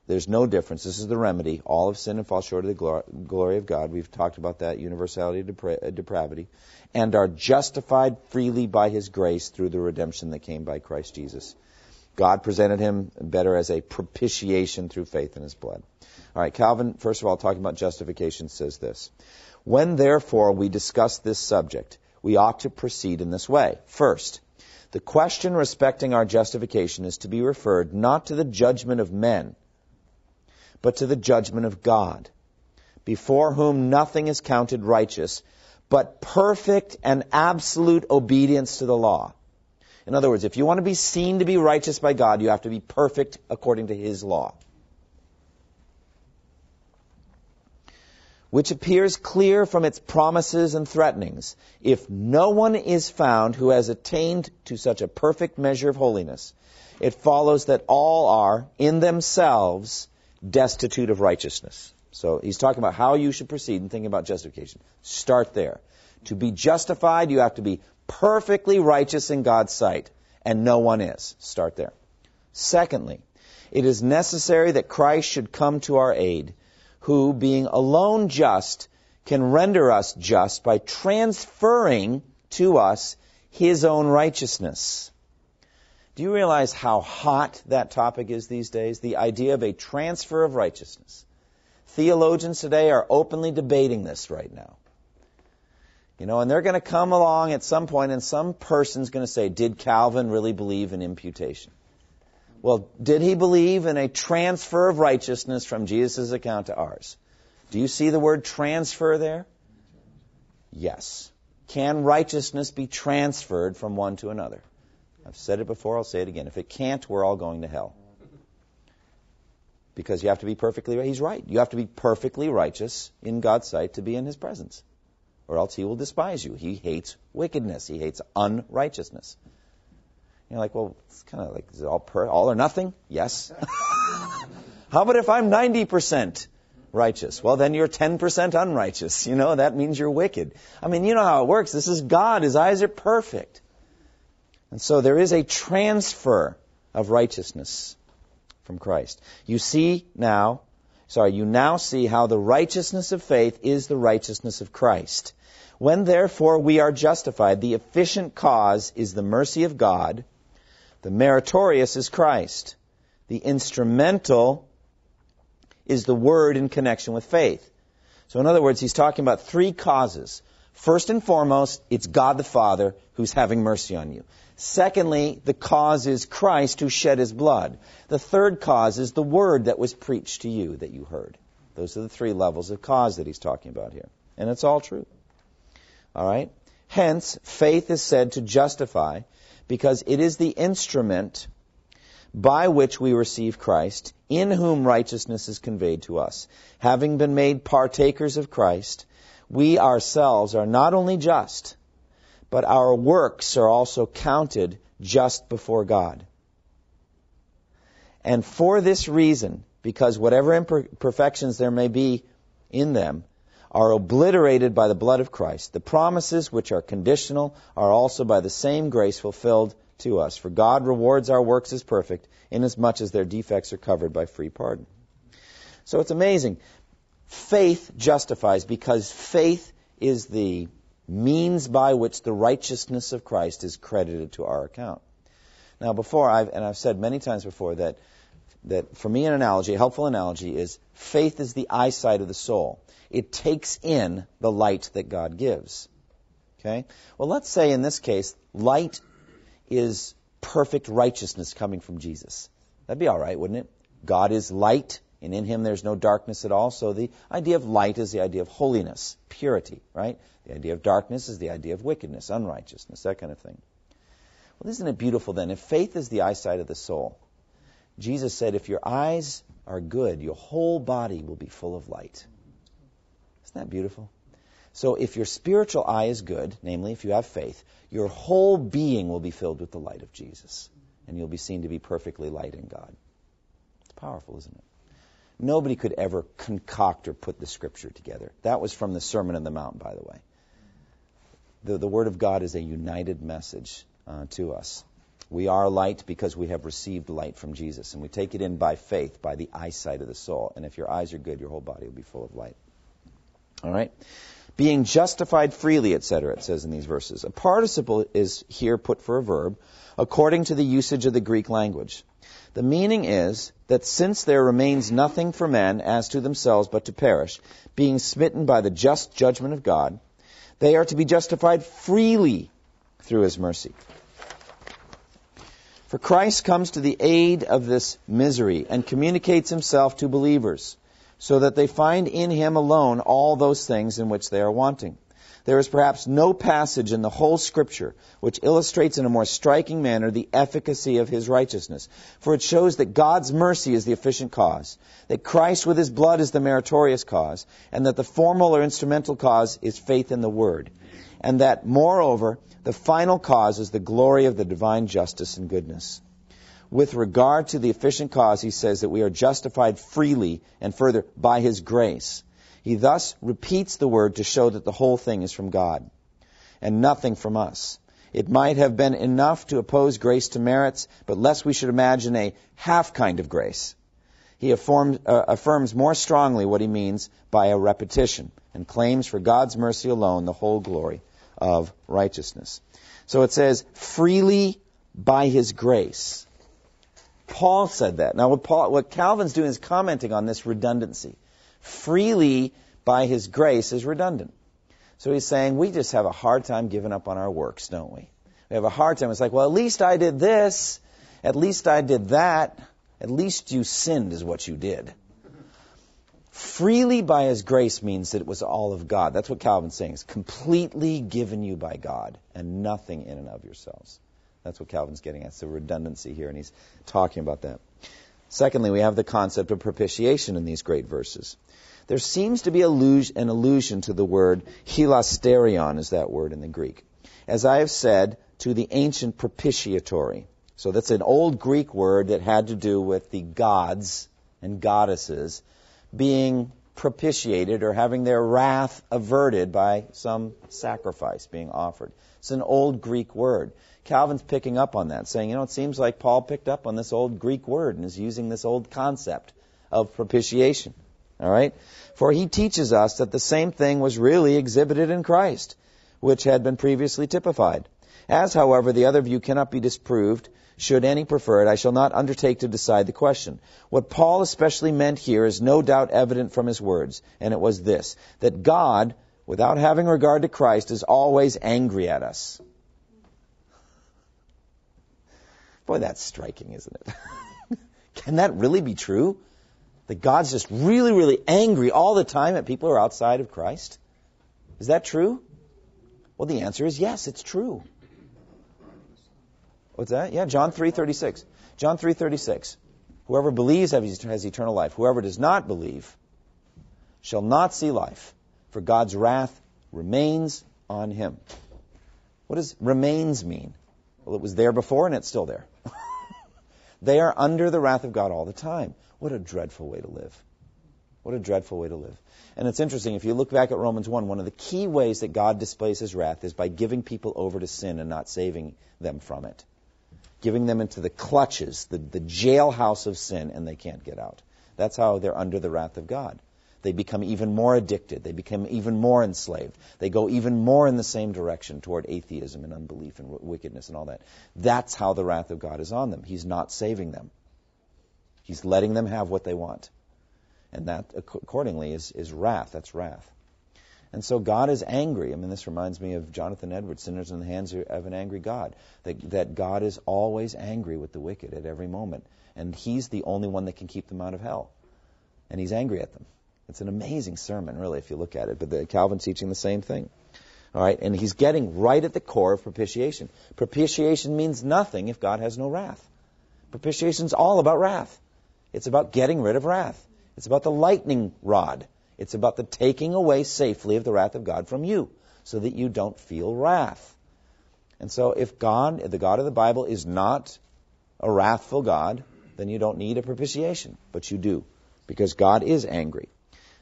There's no difference. This is the remedy. All have sinned and fall short of the glory of God. We've talked about that universality of depra- uh, depravity. And are justified freely by His grace through the redemption that came by Christ Jesus. God presented Him better as a propitiation through faith in His blood. All right, Calvin, first of all, talking about justification, says this. When therefore we discuss this subject, we ought to proceed in this way. First, the question respecting our justification is to be referred not to the judgment of men, but to the judgment of God, before whom nothing is counted righteous, but perfect and absolute obedience to the law. In other words, if you want to be seen to be righteous by God, you have to be perfect according to His law. which appears clear from its promises and threatenings. If no one is found who has attained to such a perfect measure of holiness, it follows that all are, in themselves, destitute of righteousness. So he's talking about how you should proceed in thinking about justification. Start there. To be justified, you have to be perfectly righteous in God's sight, and no one is. Start there. Secondly, it is necessary that Christ should come to our aid who, being alone just, can render us just by transferring to us his own righteousness. Do you realize how hot that topic is these days? The idea of a transfer of righteousness. Theologians today are openly debating this right now. You know, and they're going to come along at some point and some person's going to say, did Calvin really believe in imputation? Well, did he believe in a transfer of righteousness from Jesus' account to ours? Do you see the word transfer there? Yes. Can righteousness be transferred from one to another? I've said it before, I'll say it again. If it can't, we're all going to hell. Because you have to be perfectly right. He's right. You have to be perfectly righteous in God's sight to be in His presence. Or else He will despise you. He hates wickedness. He hates unrighteousness. You're like, well, it's kind of like, is it all, per, all or nothing? Yes. How about if I'm 90% righteous? Well, then you're 10% unrighteous. You know, that means you're wicked. I mean, you know how it works. This is God. His eyes are perfect. And so there is a transfer of righteousness from Christ. You see now, sorry, you now see how the righteousness of faith is the righteousness of Christ. When therefore we are justified, the efficient cause is the mercy of God the meritorious is Christ. The instrumental is the word in connection with faith. So, in other words, he's talking about three causes. First and foremost, it's God the Father who's having mercy on you. Secondly, the cause is Christ who shed his blood. The third cause is the word that was preached to you that you heard. Those are the three levels of cause that he's talking about here. And it's all true. All right? Hence, faith is said to justify because it is the instrument by which we receive Christ, in whom righteousness is conveyed to us. Having been made partakers of Christ, we ourselves are not only just, but our works are also counted just before God. And for this reason, because whatever imperfections there may be in them, are obliterated by the blood of Christ. The promises, which are conditional, are also by the same grace fulfilled to us. For God rewards our works as perfect, inasmuch as their defects are covered by free pardon. So it's amazing. Faith justifies because faith is the means by which the righteousness of Christ is credited to our account. Now, before I've and I've said many times before that that for me an analogy, a helpful analogy is faith is the eyesight of the soul it takes in the light that God gives. Okay? Well, let's say in this case, light is perfect righteousness coming from Jesus. That'd be all right, wouldn't it? God is light, and in him there's no darkness at all. So the idea of light is the idea of holiness, purity, right? The idea of darkness is the idea of wickedness, unrighteousness, that kind of thing. Well, isn't it beautiful then? If faith is the eyesight of the soul, Jesus said, if your eyes are good, your whole body will be full of light. Isn't that beautiful? So if your spiritual eye is good, namely if you have faith, your whole being will be filled with the light of Jesus. And you'll be seen to be perfectly light in God. It's powerful, isn't it? Nobody could ever concoct or put the scripture together. That was from the Sermon on the Mount, by the way. The, the Word of God is a united message uh, to us. We are light because we have received light from Jesus, and we take it in by faith, by the eyesight of the soul. And if your eyes are good, your whole body will be full of light. All right? Being justified freely, etc., it says in these verses. A participle is here put for a verb according to the usage of the Greek language. The meaning is that since there remains nothing for men as to themselves but to perish, being smitten by the just judgment of God, they are to be justified freely through his mercy. For Christ comes to the aid of this misery and communicates himself to believers so that they find in him alone all those things in which they are wanting. There is perhaps no passage in the whole Scripture which illustrates in a more striking manner the efficacy of his righteousness. For it shows that God's mercy is the efficient cause, that Christ with his blood is the meritorious cause, and that the formal or instrumental cause is faith in the Word. And that, moreover, the final cause is the glory of the divine justice and goodness. With regard to the efficient cause, he says that we are justified freely and further by his grace. He thus repeats the word to show that the whole thing is from God and nothing from us. It might have been enough to oppose grace to merits, but lest we should imagine a half kind of grace. He affirms, uh, affirms more strongly what he means by a repetition and claims for God's mercy alone the whole glory of righteousness. So it says, freely by his grace. Paul said that. Now, what, Paul, what Calvin's doing is commenting on this redundancy freely by his grace is redundant. So he's saying we just have a hard time giving up on our works, don't we? We have a hard time. It's like, well, at least I did this. At least I did that. At least you sinned, is what you did. Freely by his grace means that it was all of God. That's what Calvin's saying. It's completely given you by God and nothing in and of yourselves. That's what Calvin's getting at. The redundancy here, and he's talking about that. Secondly, we have the concept of propitiation in these great verses. There seems to be an allusion to the word hilasterion, is that word in the Greek. As I have said, to the ancient propitiatory. So that's an old Greek word that had to do with the gods and goddesses being propitiated or having their wrath averted by some sacrifice being offered. It's an old Greek word. Calvin's picking up on that, saying, you know, it seems like Paul picked up on this old Greek word and is using this old concept of propitiation. All right? For he teaches us that the same thing was really exhibited in Christ, which had been previously typified. As, however, the other view cannot be disproved, should any prefer it, I shall not undertake to decide the question. What Paul especially meant here is no doubt evident from his words, and it was this that God, without having regard to Christ, is always angry at us. Boy, that's striking, isn't it? Can that really be true? That God's just really, really angry all the time at people who are outside of Christ? Is that true? Well, the answer is yes, it's true. What's that? Yeah, John 3:36. John 3:36. Whoever believes has eternal life. Whoever does not believe shall not see life, for God's wrath remains on him. What does remains mean? Well, it was there before and it's still there. they are under the wrath of God all the time. What a dreadful way to live. What a dreadful way to live. And it's interesting, if you look back at Romans 1, one of the key ways that God displays his wrath is by giving people over to sin and not saving them from it. Giving them into the clutches, the, the jailhouse of sin, and they can't get out. That's how they're under the wrath of God. They become even more addicted. They become even more enslaved. They go even more in the same direction toward atheism and unbelief and wickedness and all that. That's how the wrath of God is on them. He's not saving them. He's letting them have what they want. And that, accordingly, is, is wrath. That's wrath. And so God is angry. I mean, this reminds me of Jonathan Edwards, Sinners in the Hands of an Angry God. That, that God is always angry with the wicked at every moment. And He's the only one that can keep them out of hell. And He's angry at them. It's an amazing sermon, really, if you look at it. But the, Calvin's teaching the same thing. All right, and he's getting right at the core of propitiation. Propitiation means nothing if God has no wrath. Propitiation is all about wrath. It's about getting rid of wrath. It's about the lightning rod. It's about the taking away safely of the wrath of God from you so that you don't feel wrath. And so if God, the God of the Bible, is not a wrathful God, then you don't need a propitiation, but you do. because God is angry.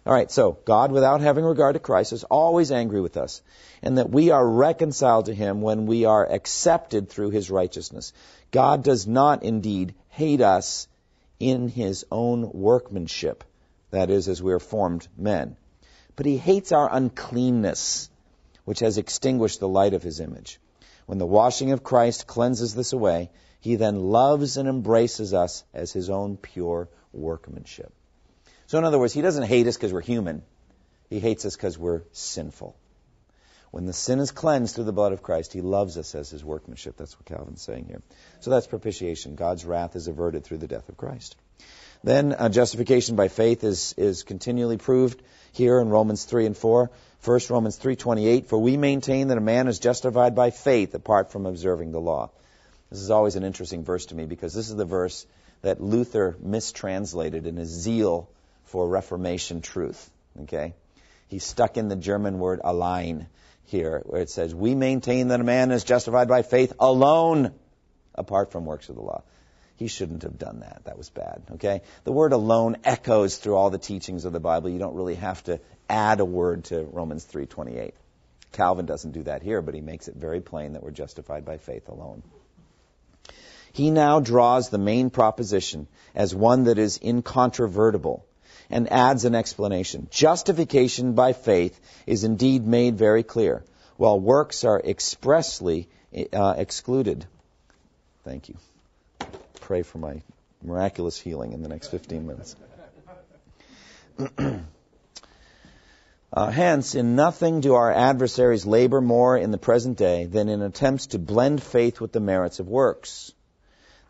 All right, so God, without having regard to Christ, is always angry with us, and that we are reconciled to Him when we are accepted through His righteousness. God does not indeed hate us in His own workmanship, that is, as we are formed men, but He hates our uncleanness, which has extinguished the light of His image. When the washing of Christ cleanses this away, He then loves and embraces us as His own pure workmanship. So, in other words, He doesn't hate us because we're human. He hates us because we're sinful. When the sin is cleansed through the blood of Christ, He loves us as His workmanship. That's what Calvin's saying here. So that's propitiation. God's wrath is averted through the death of Christ. Then uh, justification by faith is, is continually proved here in Romans 3 and 4. First, Romans 3.28, For we maintain that a man is justified by faith apart from observing the law. This is always an interesting verse to me because this is the verse that Luther mistranslated in his zeal for Reformation truth. Okay? He stuck in the German word allein here, where it says, We maintain that a man is justified by faith alone, apart from works of the law. He shouldn't have done that. That was bad. Okay? The word alone echoes through all the teachings of the Bible. You don't really have to add a word to Romans 3:28. Calvin doesn't do that here, but he makes it very plain that we're justified by faith alone. He now draws the main proposition as one that is incontrovertible and adds an explanation. Justification by faith is indeed made very clear, while works are expressly uh, excluded. Thank you. Pray for my miraculous healing in the next 15 minutes. Uh, hence, in nothing do our adversaries labor more in the present day than in attempts to blend faith with the merits of works.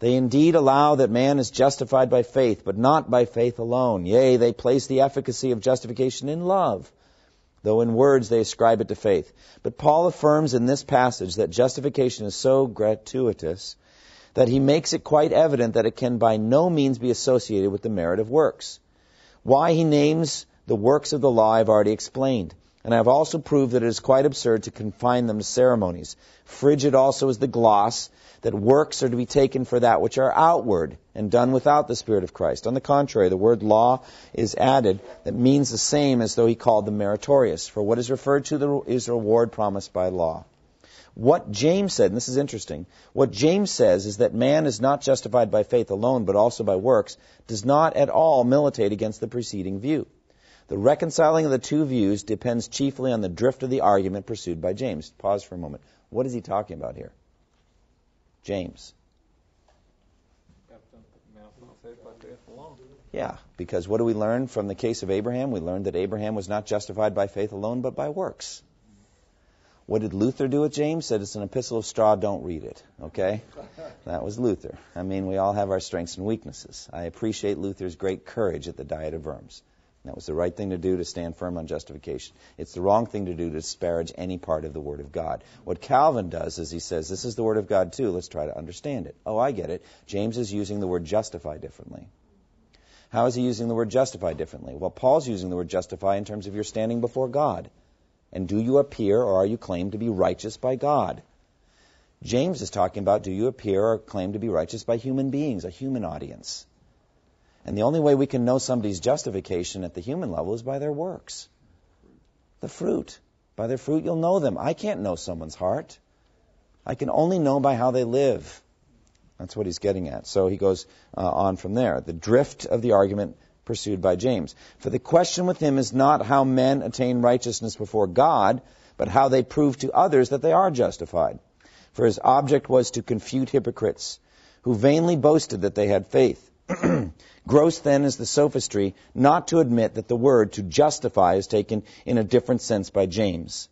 They indeed allow that man is justified by faith, but not by faith alone. Yea, they place the efficacy of justification in love, though in words they ascribe it to faith. But Paul affirms in this passage that justification is so gratuitous that he makes it quite evident that it can by no means be associated with the merit of works. Why he names the works of the law I've already explained. And I have also proved that it is quite absurd to confine them to ceremonies. Frigid also is the gloss that works are to be taken for that which are outward and done without the Spirit of Christ. On the contrary, the word law is added that means the same as though he called them meritorious. For what is referred to is reward promised by law. What James said, and this is interesting, what James says is that man is not justified by faith alone, but also by works, does not at all militate against the preceding view. The reconciling of the two views depends chiefly on the drift of the argument pursued by James. Pause for a moment. What is he talking about here? James. Yeah, because what do we learn from the case of Abraham? We learned that Abraham was not justified by faith alone, but by works. What did Luther do with James? Said it's an epistle of straw, don't read it. Okay? That was Luther. I mean, we all have our strengths and weaknesses. I appreciate Luther's great courage at the Diet of Worms. That was the right thing to do to stand firm on justification. It's the wrong thing to do to disparage any part of the Word of God. What Calvin does is he says, This is the Word of God too. Let's try to understand it. Oh, I get it. James is using the word justify differently. How is he using the word justify differently? Well, Paul's using the word justify in terms of your standing before God. And do you appear or are you claimed to be righteous by God? James is talking about do you appear or claim to be righteous by human beings, a human audience. And the only way we can know somebody's justification at the human level is by their works. The fruit. By their fruit, you'll know them. I can't know someone's heart. I can only know by how they live. That's what he's getting at. So he goes uh, on from there. The drift of the argument pursued by James. For the question with him is not how men attain righteousness before God, but how they prove to others that they are justified. For his object was to confute hypocrites who vainly boasted that they had faith. Gross then is the sophistry not to admit that the word to justify is taken in a different sense by James,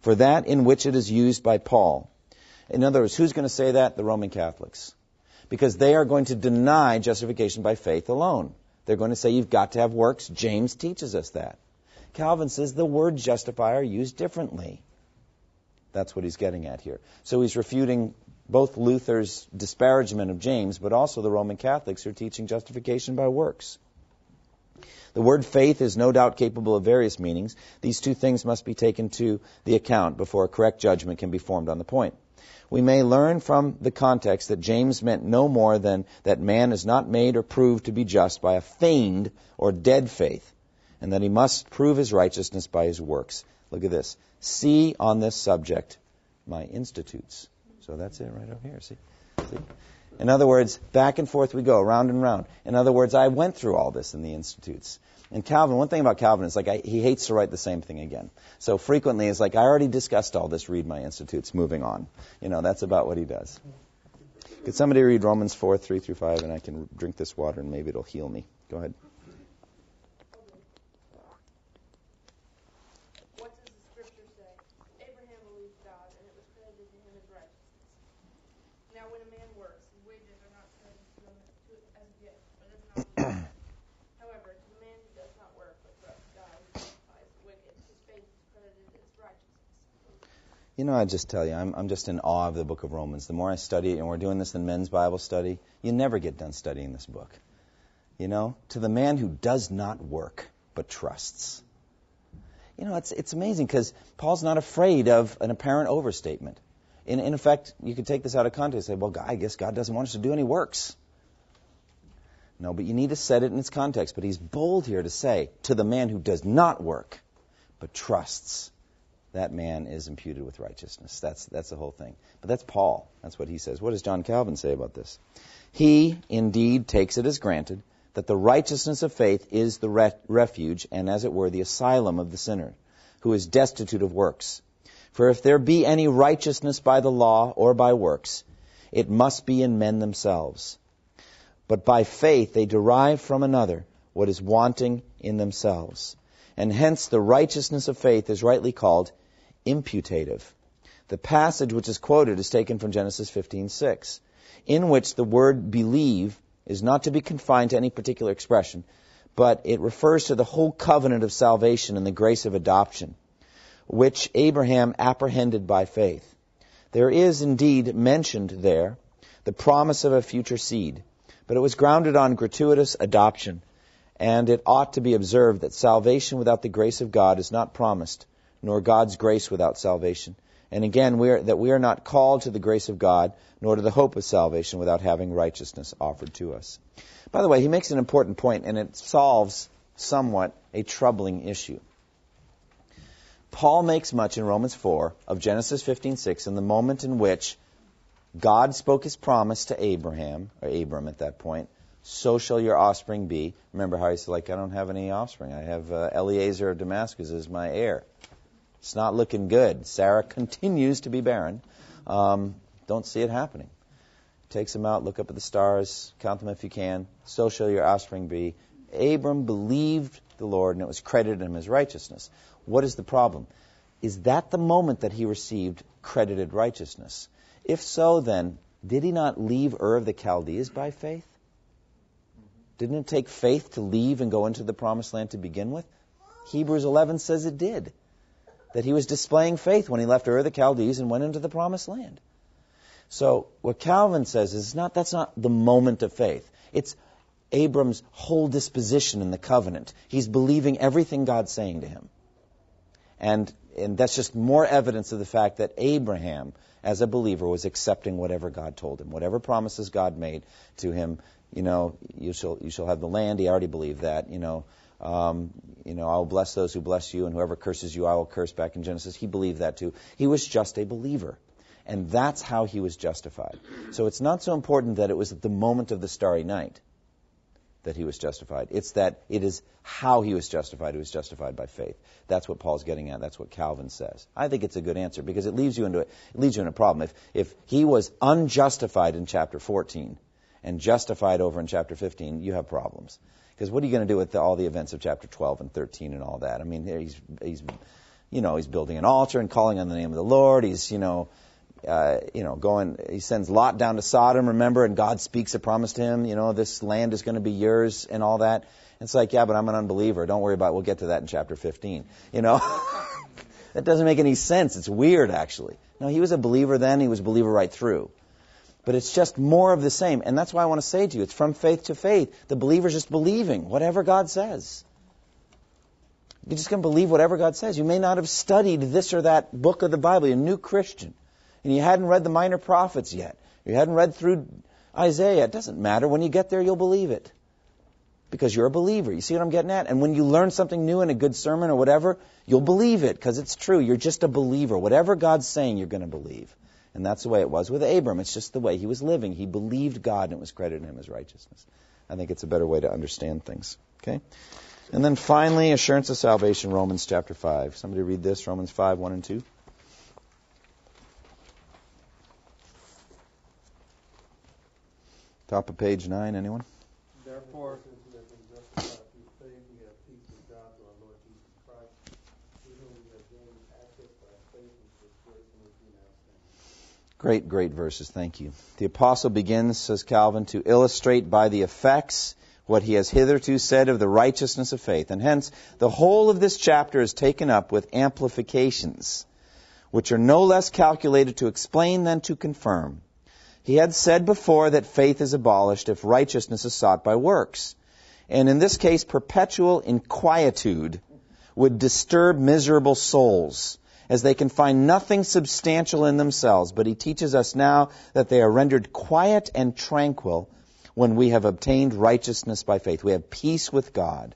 for that in which it is used by Paul. In other words, who's going to say that? The Roman Catholics. Because they are going to deny justification by faith alone. They're going to say you've got to have works. James teaches us that. Calvin says the word justifier used differently. That's what he's getting at here. So he's refuting both Luther's disparagement of James, but also the Roman Catholics who are teaching justification by works. The word faith is no doubt capable of various meanings. These two things must be taken to the account before a correct judgment can be formed on the point. we may learn from the context that James meant no more than that man is not made or proved to be just by a feigned or dead faith, and that he must prove his righteousness by his works. Look at this. See on this subject my institutes. So that's it right over here. See? See? In other words, back and forth we go, round and round. In other words, I went through all this in the institutes. And Calvin, one thing about Calvin is like I, he hates to write the same thing again. So frequently it's like I already discussed all this. Read my institutes. Moving on. You know that's about what he does. Could somebody read Romans four three through five, and I can drink this water, and maybe it'll heal me. Go ahead.
What does the scripture say? Abraham believed God, and it was credited to him as righteousness. Now, when a man works, his wages are not credited to him to- as a gift, but as an obligation. However, to the man who does not work, but trusts God who justifies the wicked, his faith is credited as righteousness.
You know, I just tell you, I'm, I'm just in awe of the book of Romans. The more I study it, and we're doing this in men's Bible study, you never get done studying this book. You know, to the man who does not work but trusts. You know, it's it's amazing because Paul's not afraid of an apparent overstatement. In in effect, you could take this out of context and say, well, God, I guess God doesn't want us to do any works. No, but you need to set it in its context. But he's bold here to say, to the man who does not work but trusts that man is imputed with righteousness. That's that's the whole thing. But that's Paul. That's what he says. What does John Calvin say about this? He indeed takes it as granted that the righteousness of faith is the re- refuge and as it were the asylum of the sinner who is destitute of works. For if there be any righteousness by the law or by works, it must be in men themselves. But by faith they derive from another what is wanting in themselves. And hence the righteousness of faith is rightly called imputative. The passage which is quoted is taken from Genesis 15:6, in which the word believe is not to be confined to any particular expression, but it refers to the whole covenant of salvation and the grace of adoption, which Abraham apprehended by faith. There is indeed mentioned there the promise of a future seed, but it was grounded on gratuitous adoption, and it ought to be observed that salvation without the grace of God is not promised, nor God's grace without salvation. And again, we are, that we are not called to the grace of God, nor to the hope of salvation without having righteousness offered to us. By the way, he makes an important point, and it solves somewhat a troubling issue. Paul makes much in Romans 4 of Genesis 15:6 in the moment in which God spoke his promise to Abraham, or Abram at that point, so shall your offspring be. Remember how he said, like, I don't have any offspring. I have uh, Eliezer of Damascus as my heir. It's not looking good. Sarah continues to be barren. Um, don't see it happening. Takes him out, look up at the stars, count them if you can. So shall your offspring be. Abram believed the Lord, and it was credited him as righteousness. What is the problem? Is that the moment that he received credited righteousness? If so, then, did he not leave Ur of the Chaldees by faith? Didn't it take faith to leave and go into the promised land to begin with? Hebrews 11 says it did. That he was displaying faith when he left Ur of the Chaldees and went into the promised land. So what Calvin says is not that's not the moment of faith. It's Abram's whole disposition in the covenant. He's believing everything God's saying to him. And and that's just more evidence of the fact that Abraham, as a believer, was accepting whatever God told him, whatever promises God made to him. You know, you shall you shall have the land. He already believed that. You know, um, you know, I will bless those who bless you, and whoever curses you, I will curse. Back in Genesis, he believed that too. He was just a believer, and that's how he was justified. So it's not so important that it was at the moment of the starry night that he was justified. It's that it is how he was justified. He was justified by faith. That's what Paul's getting at. That's what Calvin says. I think it's a good answer because it leaves you into it leaves you in a problem. If if he was unjustified in chapter 14 and justified over in chapter 15, you have problems. Because what are you going to do with the, all the events of chapter 12 and 13 and all that? I mean, he's he's you know he's building an altar and calling on the name of the Lord. He's you know uh, you know, going, he sends Lot down to Sodom, remember, and God speaks a promise to him, you know, this land is going to be yours and all that. It's like, yeah, but I'm an unbeliever. Don't worry about it. We'll get to that in chapter 15. You know? that doesn't make any sense. It's weird, actually. No, he was a believer then. He was a believer right through. But it's just more of the same. And that's why I want to say to you, it's from faith to faith. The believer's just believing whatever God says. You're just going to believe whatever God says. You may not have studied this or that book of the Bible. You're a new Christian. and you hadn't read the minor prophets yet, you hadn't read through Isaiah, it doesn't matter. When you get there, you'll believe it. Because you're a believer. You see what I'm getting at? And when you learn something new in a good sermon or whatever, you'll believe it because it's true. You're just a believer. Whatever God's saying, you're going to believe. And that's the way it was with Abram. It's just the way he was living. He believed God and it was credited him as righteousness. I think it's a better way to understand things. Okay? And then finally, assurance of salvation, Romans chapter 5. Somebody read this, Romans 5, 1 and 2. Top of page 9, anyone?
Therefore,
Since we have been justified through faith, we have peace with God through our Lord Jesus Christ, through whom we have gained access by faith into this grace in which we now stand.
Great, great verses. Thank you. The apostle begins, says Calvin, to illustrate by the effects what he has hitherto said of the righteousness of faith. And hence, the whole of this chapter is taken up with amplifications, which are no less calculated to explain than to confirm. He had said before that faith is abolished if righteousness is sought by works. And in this case, perpetual inquietude would disturb miserable souls, as they can find nothing substantial in themselves. But he teaches us now that they are rendered quiet and tranquil when we have obtained righteousness by faith. We have peace with God.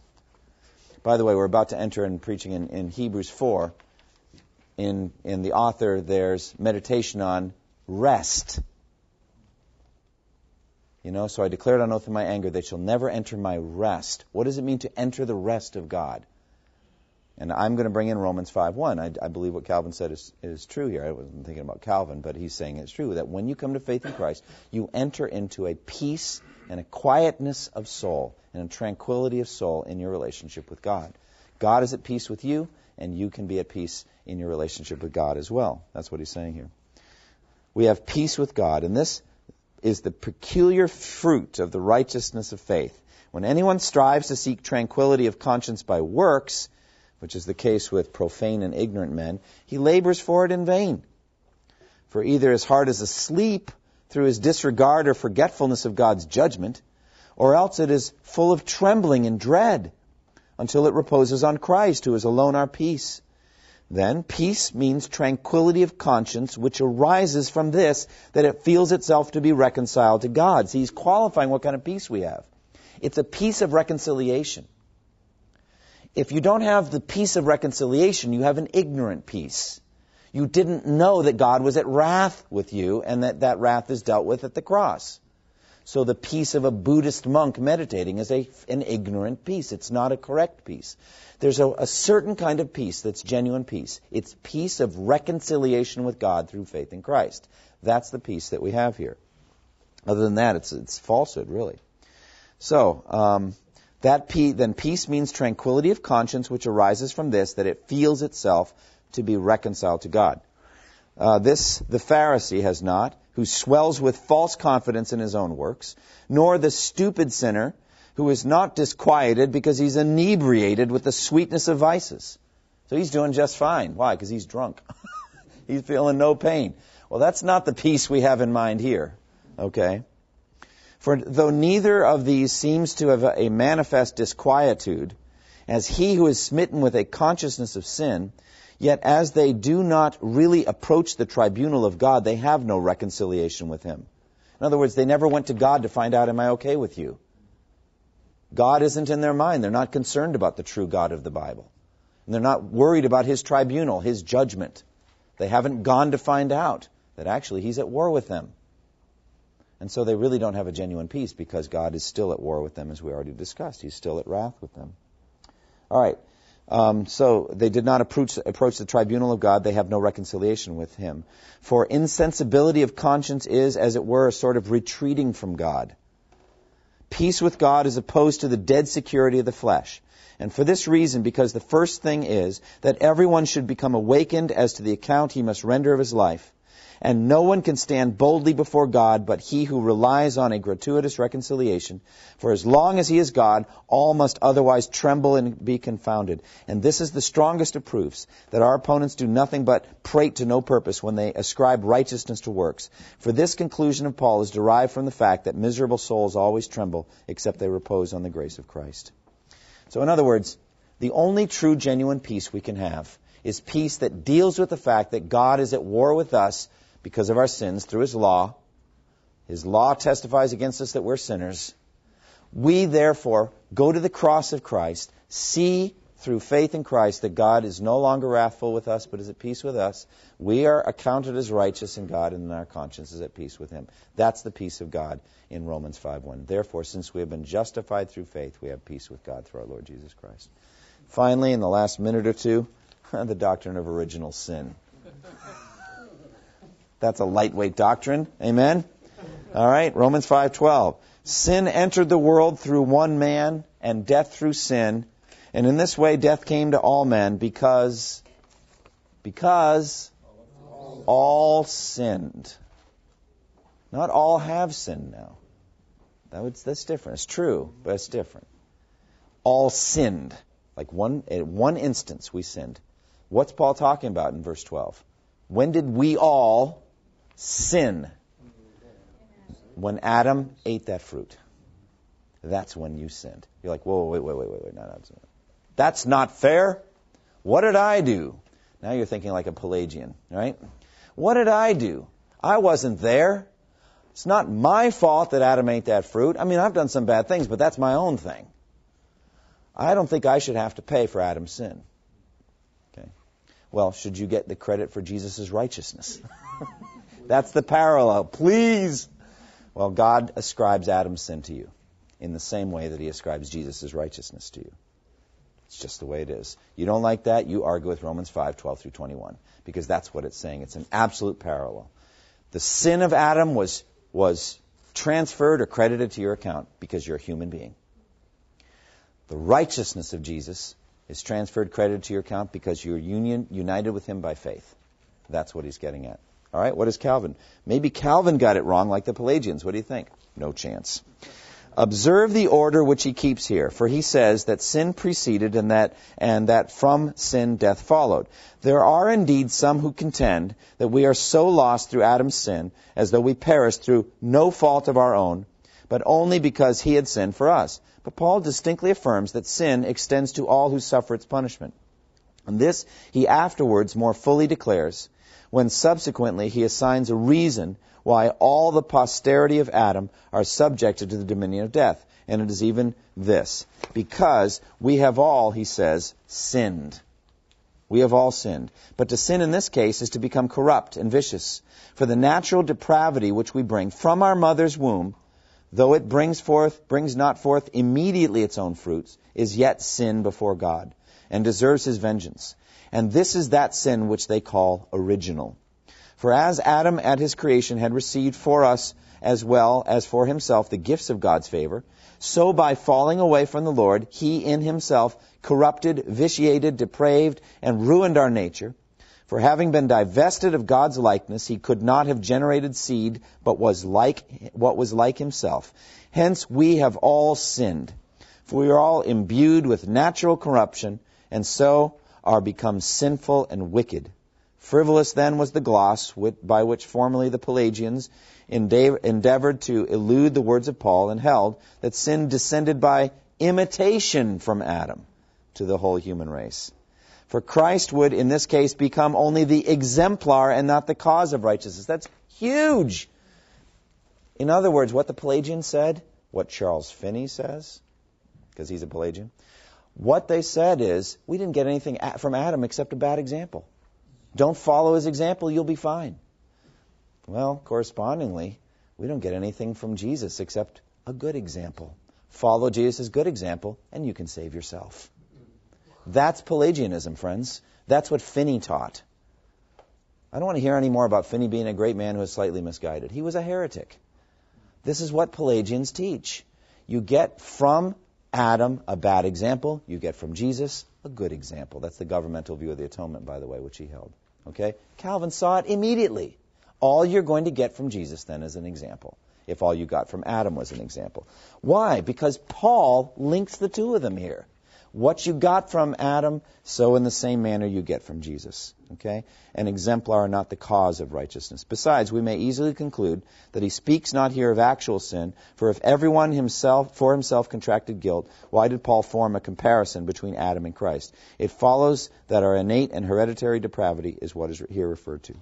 By the way, we're about to enter in preaching in, in Hebrews 4. In, in the author, there's meditation on rest. You know, so I declared on oath in my anger, they shall never enter my rest. What does it mean to enter the rest of God? And I'm going to bring in Romans 5.1. I, I believe what Calvin said is, is true here. I wasn't thinking about Calvin, but he's saying it's true that when you come to faith in Christ, you enter into a peace and a quietness of soul and a tranquility of soul in your relationship with God. God is at peace with you, and you can be at peace in your relationship with God as well. That's what he's saying here. We have peace with God, and this is the peculiar fruit of the righteousness of faith. When anyone strives to seek tranquility of conscience by works, which is the case with profane and ignorant men, he labors for it in vain. For either his heart is asleep through his disregard or forgetfulness of God's judgment, or else it is full of trembling and dread until it reposes on Christ, who is alone our peace. Then, peace means tranquility of conscience, which arises from this, that it feels itself to be reconciled to God. See, he's qualifying what kind of peace we have. It's a peace of reconciliation. If you don't have the peace of reconciliation, you have an ignorant peace. You didn't know that God was at wrath with you and that that wrath is dealt with at the cross. So the peace of a Buddhist monk meditating is a, an ignorant peace. It's not a correct peace. There's a, a certain kind of peace that's genuine peace. It's peace of reconciliation with God through faith in Christ. That's the peace that we have here. Other than that, it's, it's falsehood, really. So, um, that pe- then peace means tranquility of conscience, which arises from this, that it feels itself to be reconciled to God. Uh, this the Pharisee has not, who swells with false confidence in his own works, nor the stupid sinner who is not disquieted because he's inebriated with the sweetness of vices. So he's doing just fine. Why? Because he's drunk. he's feeling no pain. Well, that's not the peace we have in mind here. Okay? For though neither of these seems to have a manifest disquietude, as he who is smitten with a consciousness of sin, Yet as they do not really approach the tribunal of God, they have no reconciliation with Him. In other words, they never went to God to find out, am I okay with you? God isn't in their mind. They're not concerned about the true God of the Bible. And they're not worried about His tribunal, His judgment. They haven't gone to find out that actually He's at war with them. And so they really don't have a genuine peace because God is still at war with them, as we already discussed. He's still at wrath with them. All right. Um, so they did not approach, approach the tribunal of God. They have no reconciliation with Him. For insensibility of conscience is, as it were, a sort of retreating from God. Peace with God is opposed to the dead security of the flesh. And for this reason, because the first thing is that everyone should become awakened as to the account he must render of his life. And no one can stand boldly before God but he who relies on a gratuitous reconciliation. For as long as he is God, all must otherwise tremble and be confounded. And this is the strongest of proofs that our opponents do nothing but prate to no purpose when they ascribe righteousness to works. For this conclusion of Paul is derived from the fact that miserable souls always tremble except they repose on the grace of Christ. So in other words, the only true genuine peace we can have is peace that deals with the fact that God is at war with us because of our sins through his law. His law testifies against us that we're sinners. We therefore go to the cross of Christ, see through faith in Christ that God is no longer wrathful with us, but is at peace with us. We are accounted as righteous in God, and our conscience is at peace with Him. That's the peace of God in Romans 5:1. Therefore, since we have been justified through faith, we have peace with God through our Lord Jesus Christ. Finally, in the last minute or two, the doctrine of original sin. That's a lightweight doctrine. Amen. All right, Romans 5:12. Sin entered the world through one man, and death through sin. And in this way, death came to all men because, because all sinned. Not all have sinned now. That would, that's different. It's true, but it's different. All sinned. Like one, at one instance, we sinned. What's Paul talking about in verse 12? When did we all sin? When Adam ate that fruit. That's when you sinned. You're like, whoa, wait, wait, wait, wait, wait, no, no, that's not fair. What did I do? Now you're thinking like a Pelagian, right? What did I do? I wasn't there. It's not my fault that Adam ate that fruit. I mean, I've done some bad things, but that's my own thing. I don't think I should have to pay for Adam's sin. Okay. Well, should you get the credit for Jesus' righteousness? that's the parallel. Please. Well, God ascribes Adam's sin to you in the same way that he ascribes Jesus' righteousness to you. It's just the way it is. You don't like that, you argue with Romans 5, 12 through 21, because that's what it's saying. It's an absolute parallel. The sin of Adam was, was transferred or credited to your account because you're a human being. The righteousness of Jesus is transferred, credited to your account because you're union, united with him by faith. That's what he's getting at. All right, what is Calvin? Maybe Calvin got it wrong like the Pelagians. What do you think? No chance. Observe the order which he keeps here, for he says that sin preceded and that, and that from sin death followed. There are indeed some who contend that we are so lost through Adam's sin as though we perished through no fault of our own, but only because he had sinned for us. But Paul distinctly affirms that sin extends to all who suffer its punishment. And this he afterwards more fully declares when subsequently he assigns a reason why all the posterity of Adam are subjected to the dominion of death. And it is even this. Because we have all, he says, sinned. We have all sinned. But to sin in this case is to become corrupt and vicious. For the natural depravity which we bring from our mother's womb, though it brings forth, brings not forth immediately its own fruits, is yet sin before God, and deserves his vengeance. And this is that sin which they call original. For as Adam at his creation had received for us as well as for himself the gifts of God's favor, so by falling away from the Lord, he in himself corrupted, vitiated, depraved, and ruined our nature. For having been divested of God's likeness, he could not have generated seed, but was like what was like himself. Hence we have all sinned. For we are all imbued with natural corruption, and so are become sinful and wicked. Frivolous then was the gloss by which formerly the Pelagians endeavored to elude the words of Paul and held that sin descended by imitation from Adam to the whole human race. For Christ would, in this case, become only the exemplar and not the cause of righteousness. That's huge. In other words, what the Pelagian said, what Charles Finney says, because he's a Pelagian, what they said is, we didn't get anything from Adam except a bad example. Don't follow his example, you'll be fine. Well, correspondingly, we don't get anything from Jesus except a good example. Follow Jesus' good example, and you can save yourself. That's Pelagianism, friends. That's what Finney taught. I don't want to hear any more about Finney being a great man who was slightly misguided. He was a heretic. This is what Pelagians teach. You get from Adam, a bad example. You get from Jesus, a good example. That's the governmental view of the atonement, by the way, which he held. Okay? Calvin saw it immediately. All you're going to get from Jesus then is an example, if all you got from Adam was an example. Why? Because Paul links the two of them here. What you got from Adam, so in the same manner you get from Jesus. Okay? An exemplar, not the cause of righteousness. Besides, we may easily conclude that he speaks not here of actual sin, for if everyone himself for himself contracted guilt, why did Paul form a comparison between Adam and Christ? It follows that our innate and hereditary depravity is what is here referred to.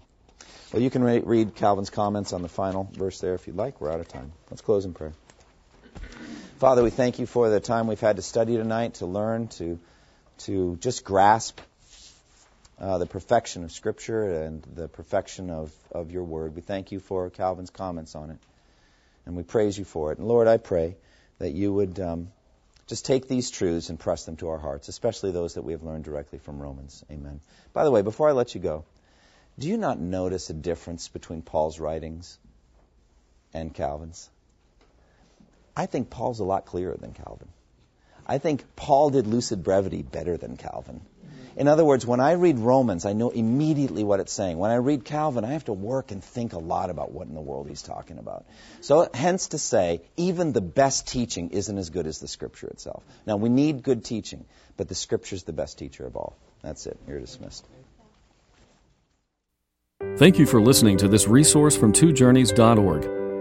Well, you can re- read Calvin's comments on the final verse there if you'd like. We're out of time. Let's close in prayer. Father, we thank you for the time we've had to study tonight, to learn, to to just grasp uh, the perfection of Scripture and the perfection of, of your Word. We thank you for Calvin's comments on it, and we praise you for it. And Lord, I pray that you would um, just take these truths and press them to our hearts, especially those that we have learned directly from Romans. Amen. By the way, before I let you go, do you not notice a difference between Paul's writings and Calvin's? I think Paul's a lot clearer than Calvin. I think Paul did lucid brevity better than Calvin. In other words, when I read Romans, I know immediately what it's saying. When I read Calvin, I have to work and think a lot about what in the world he's talking about. So, hence to say, even the best teaching isn't as good as the Scripture itself. Now, we need good teaching, but the Scripture's the best teacher of all. That's it. You're dismissed.
Thank you for listening to this resource from twojourneys.org.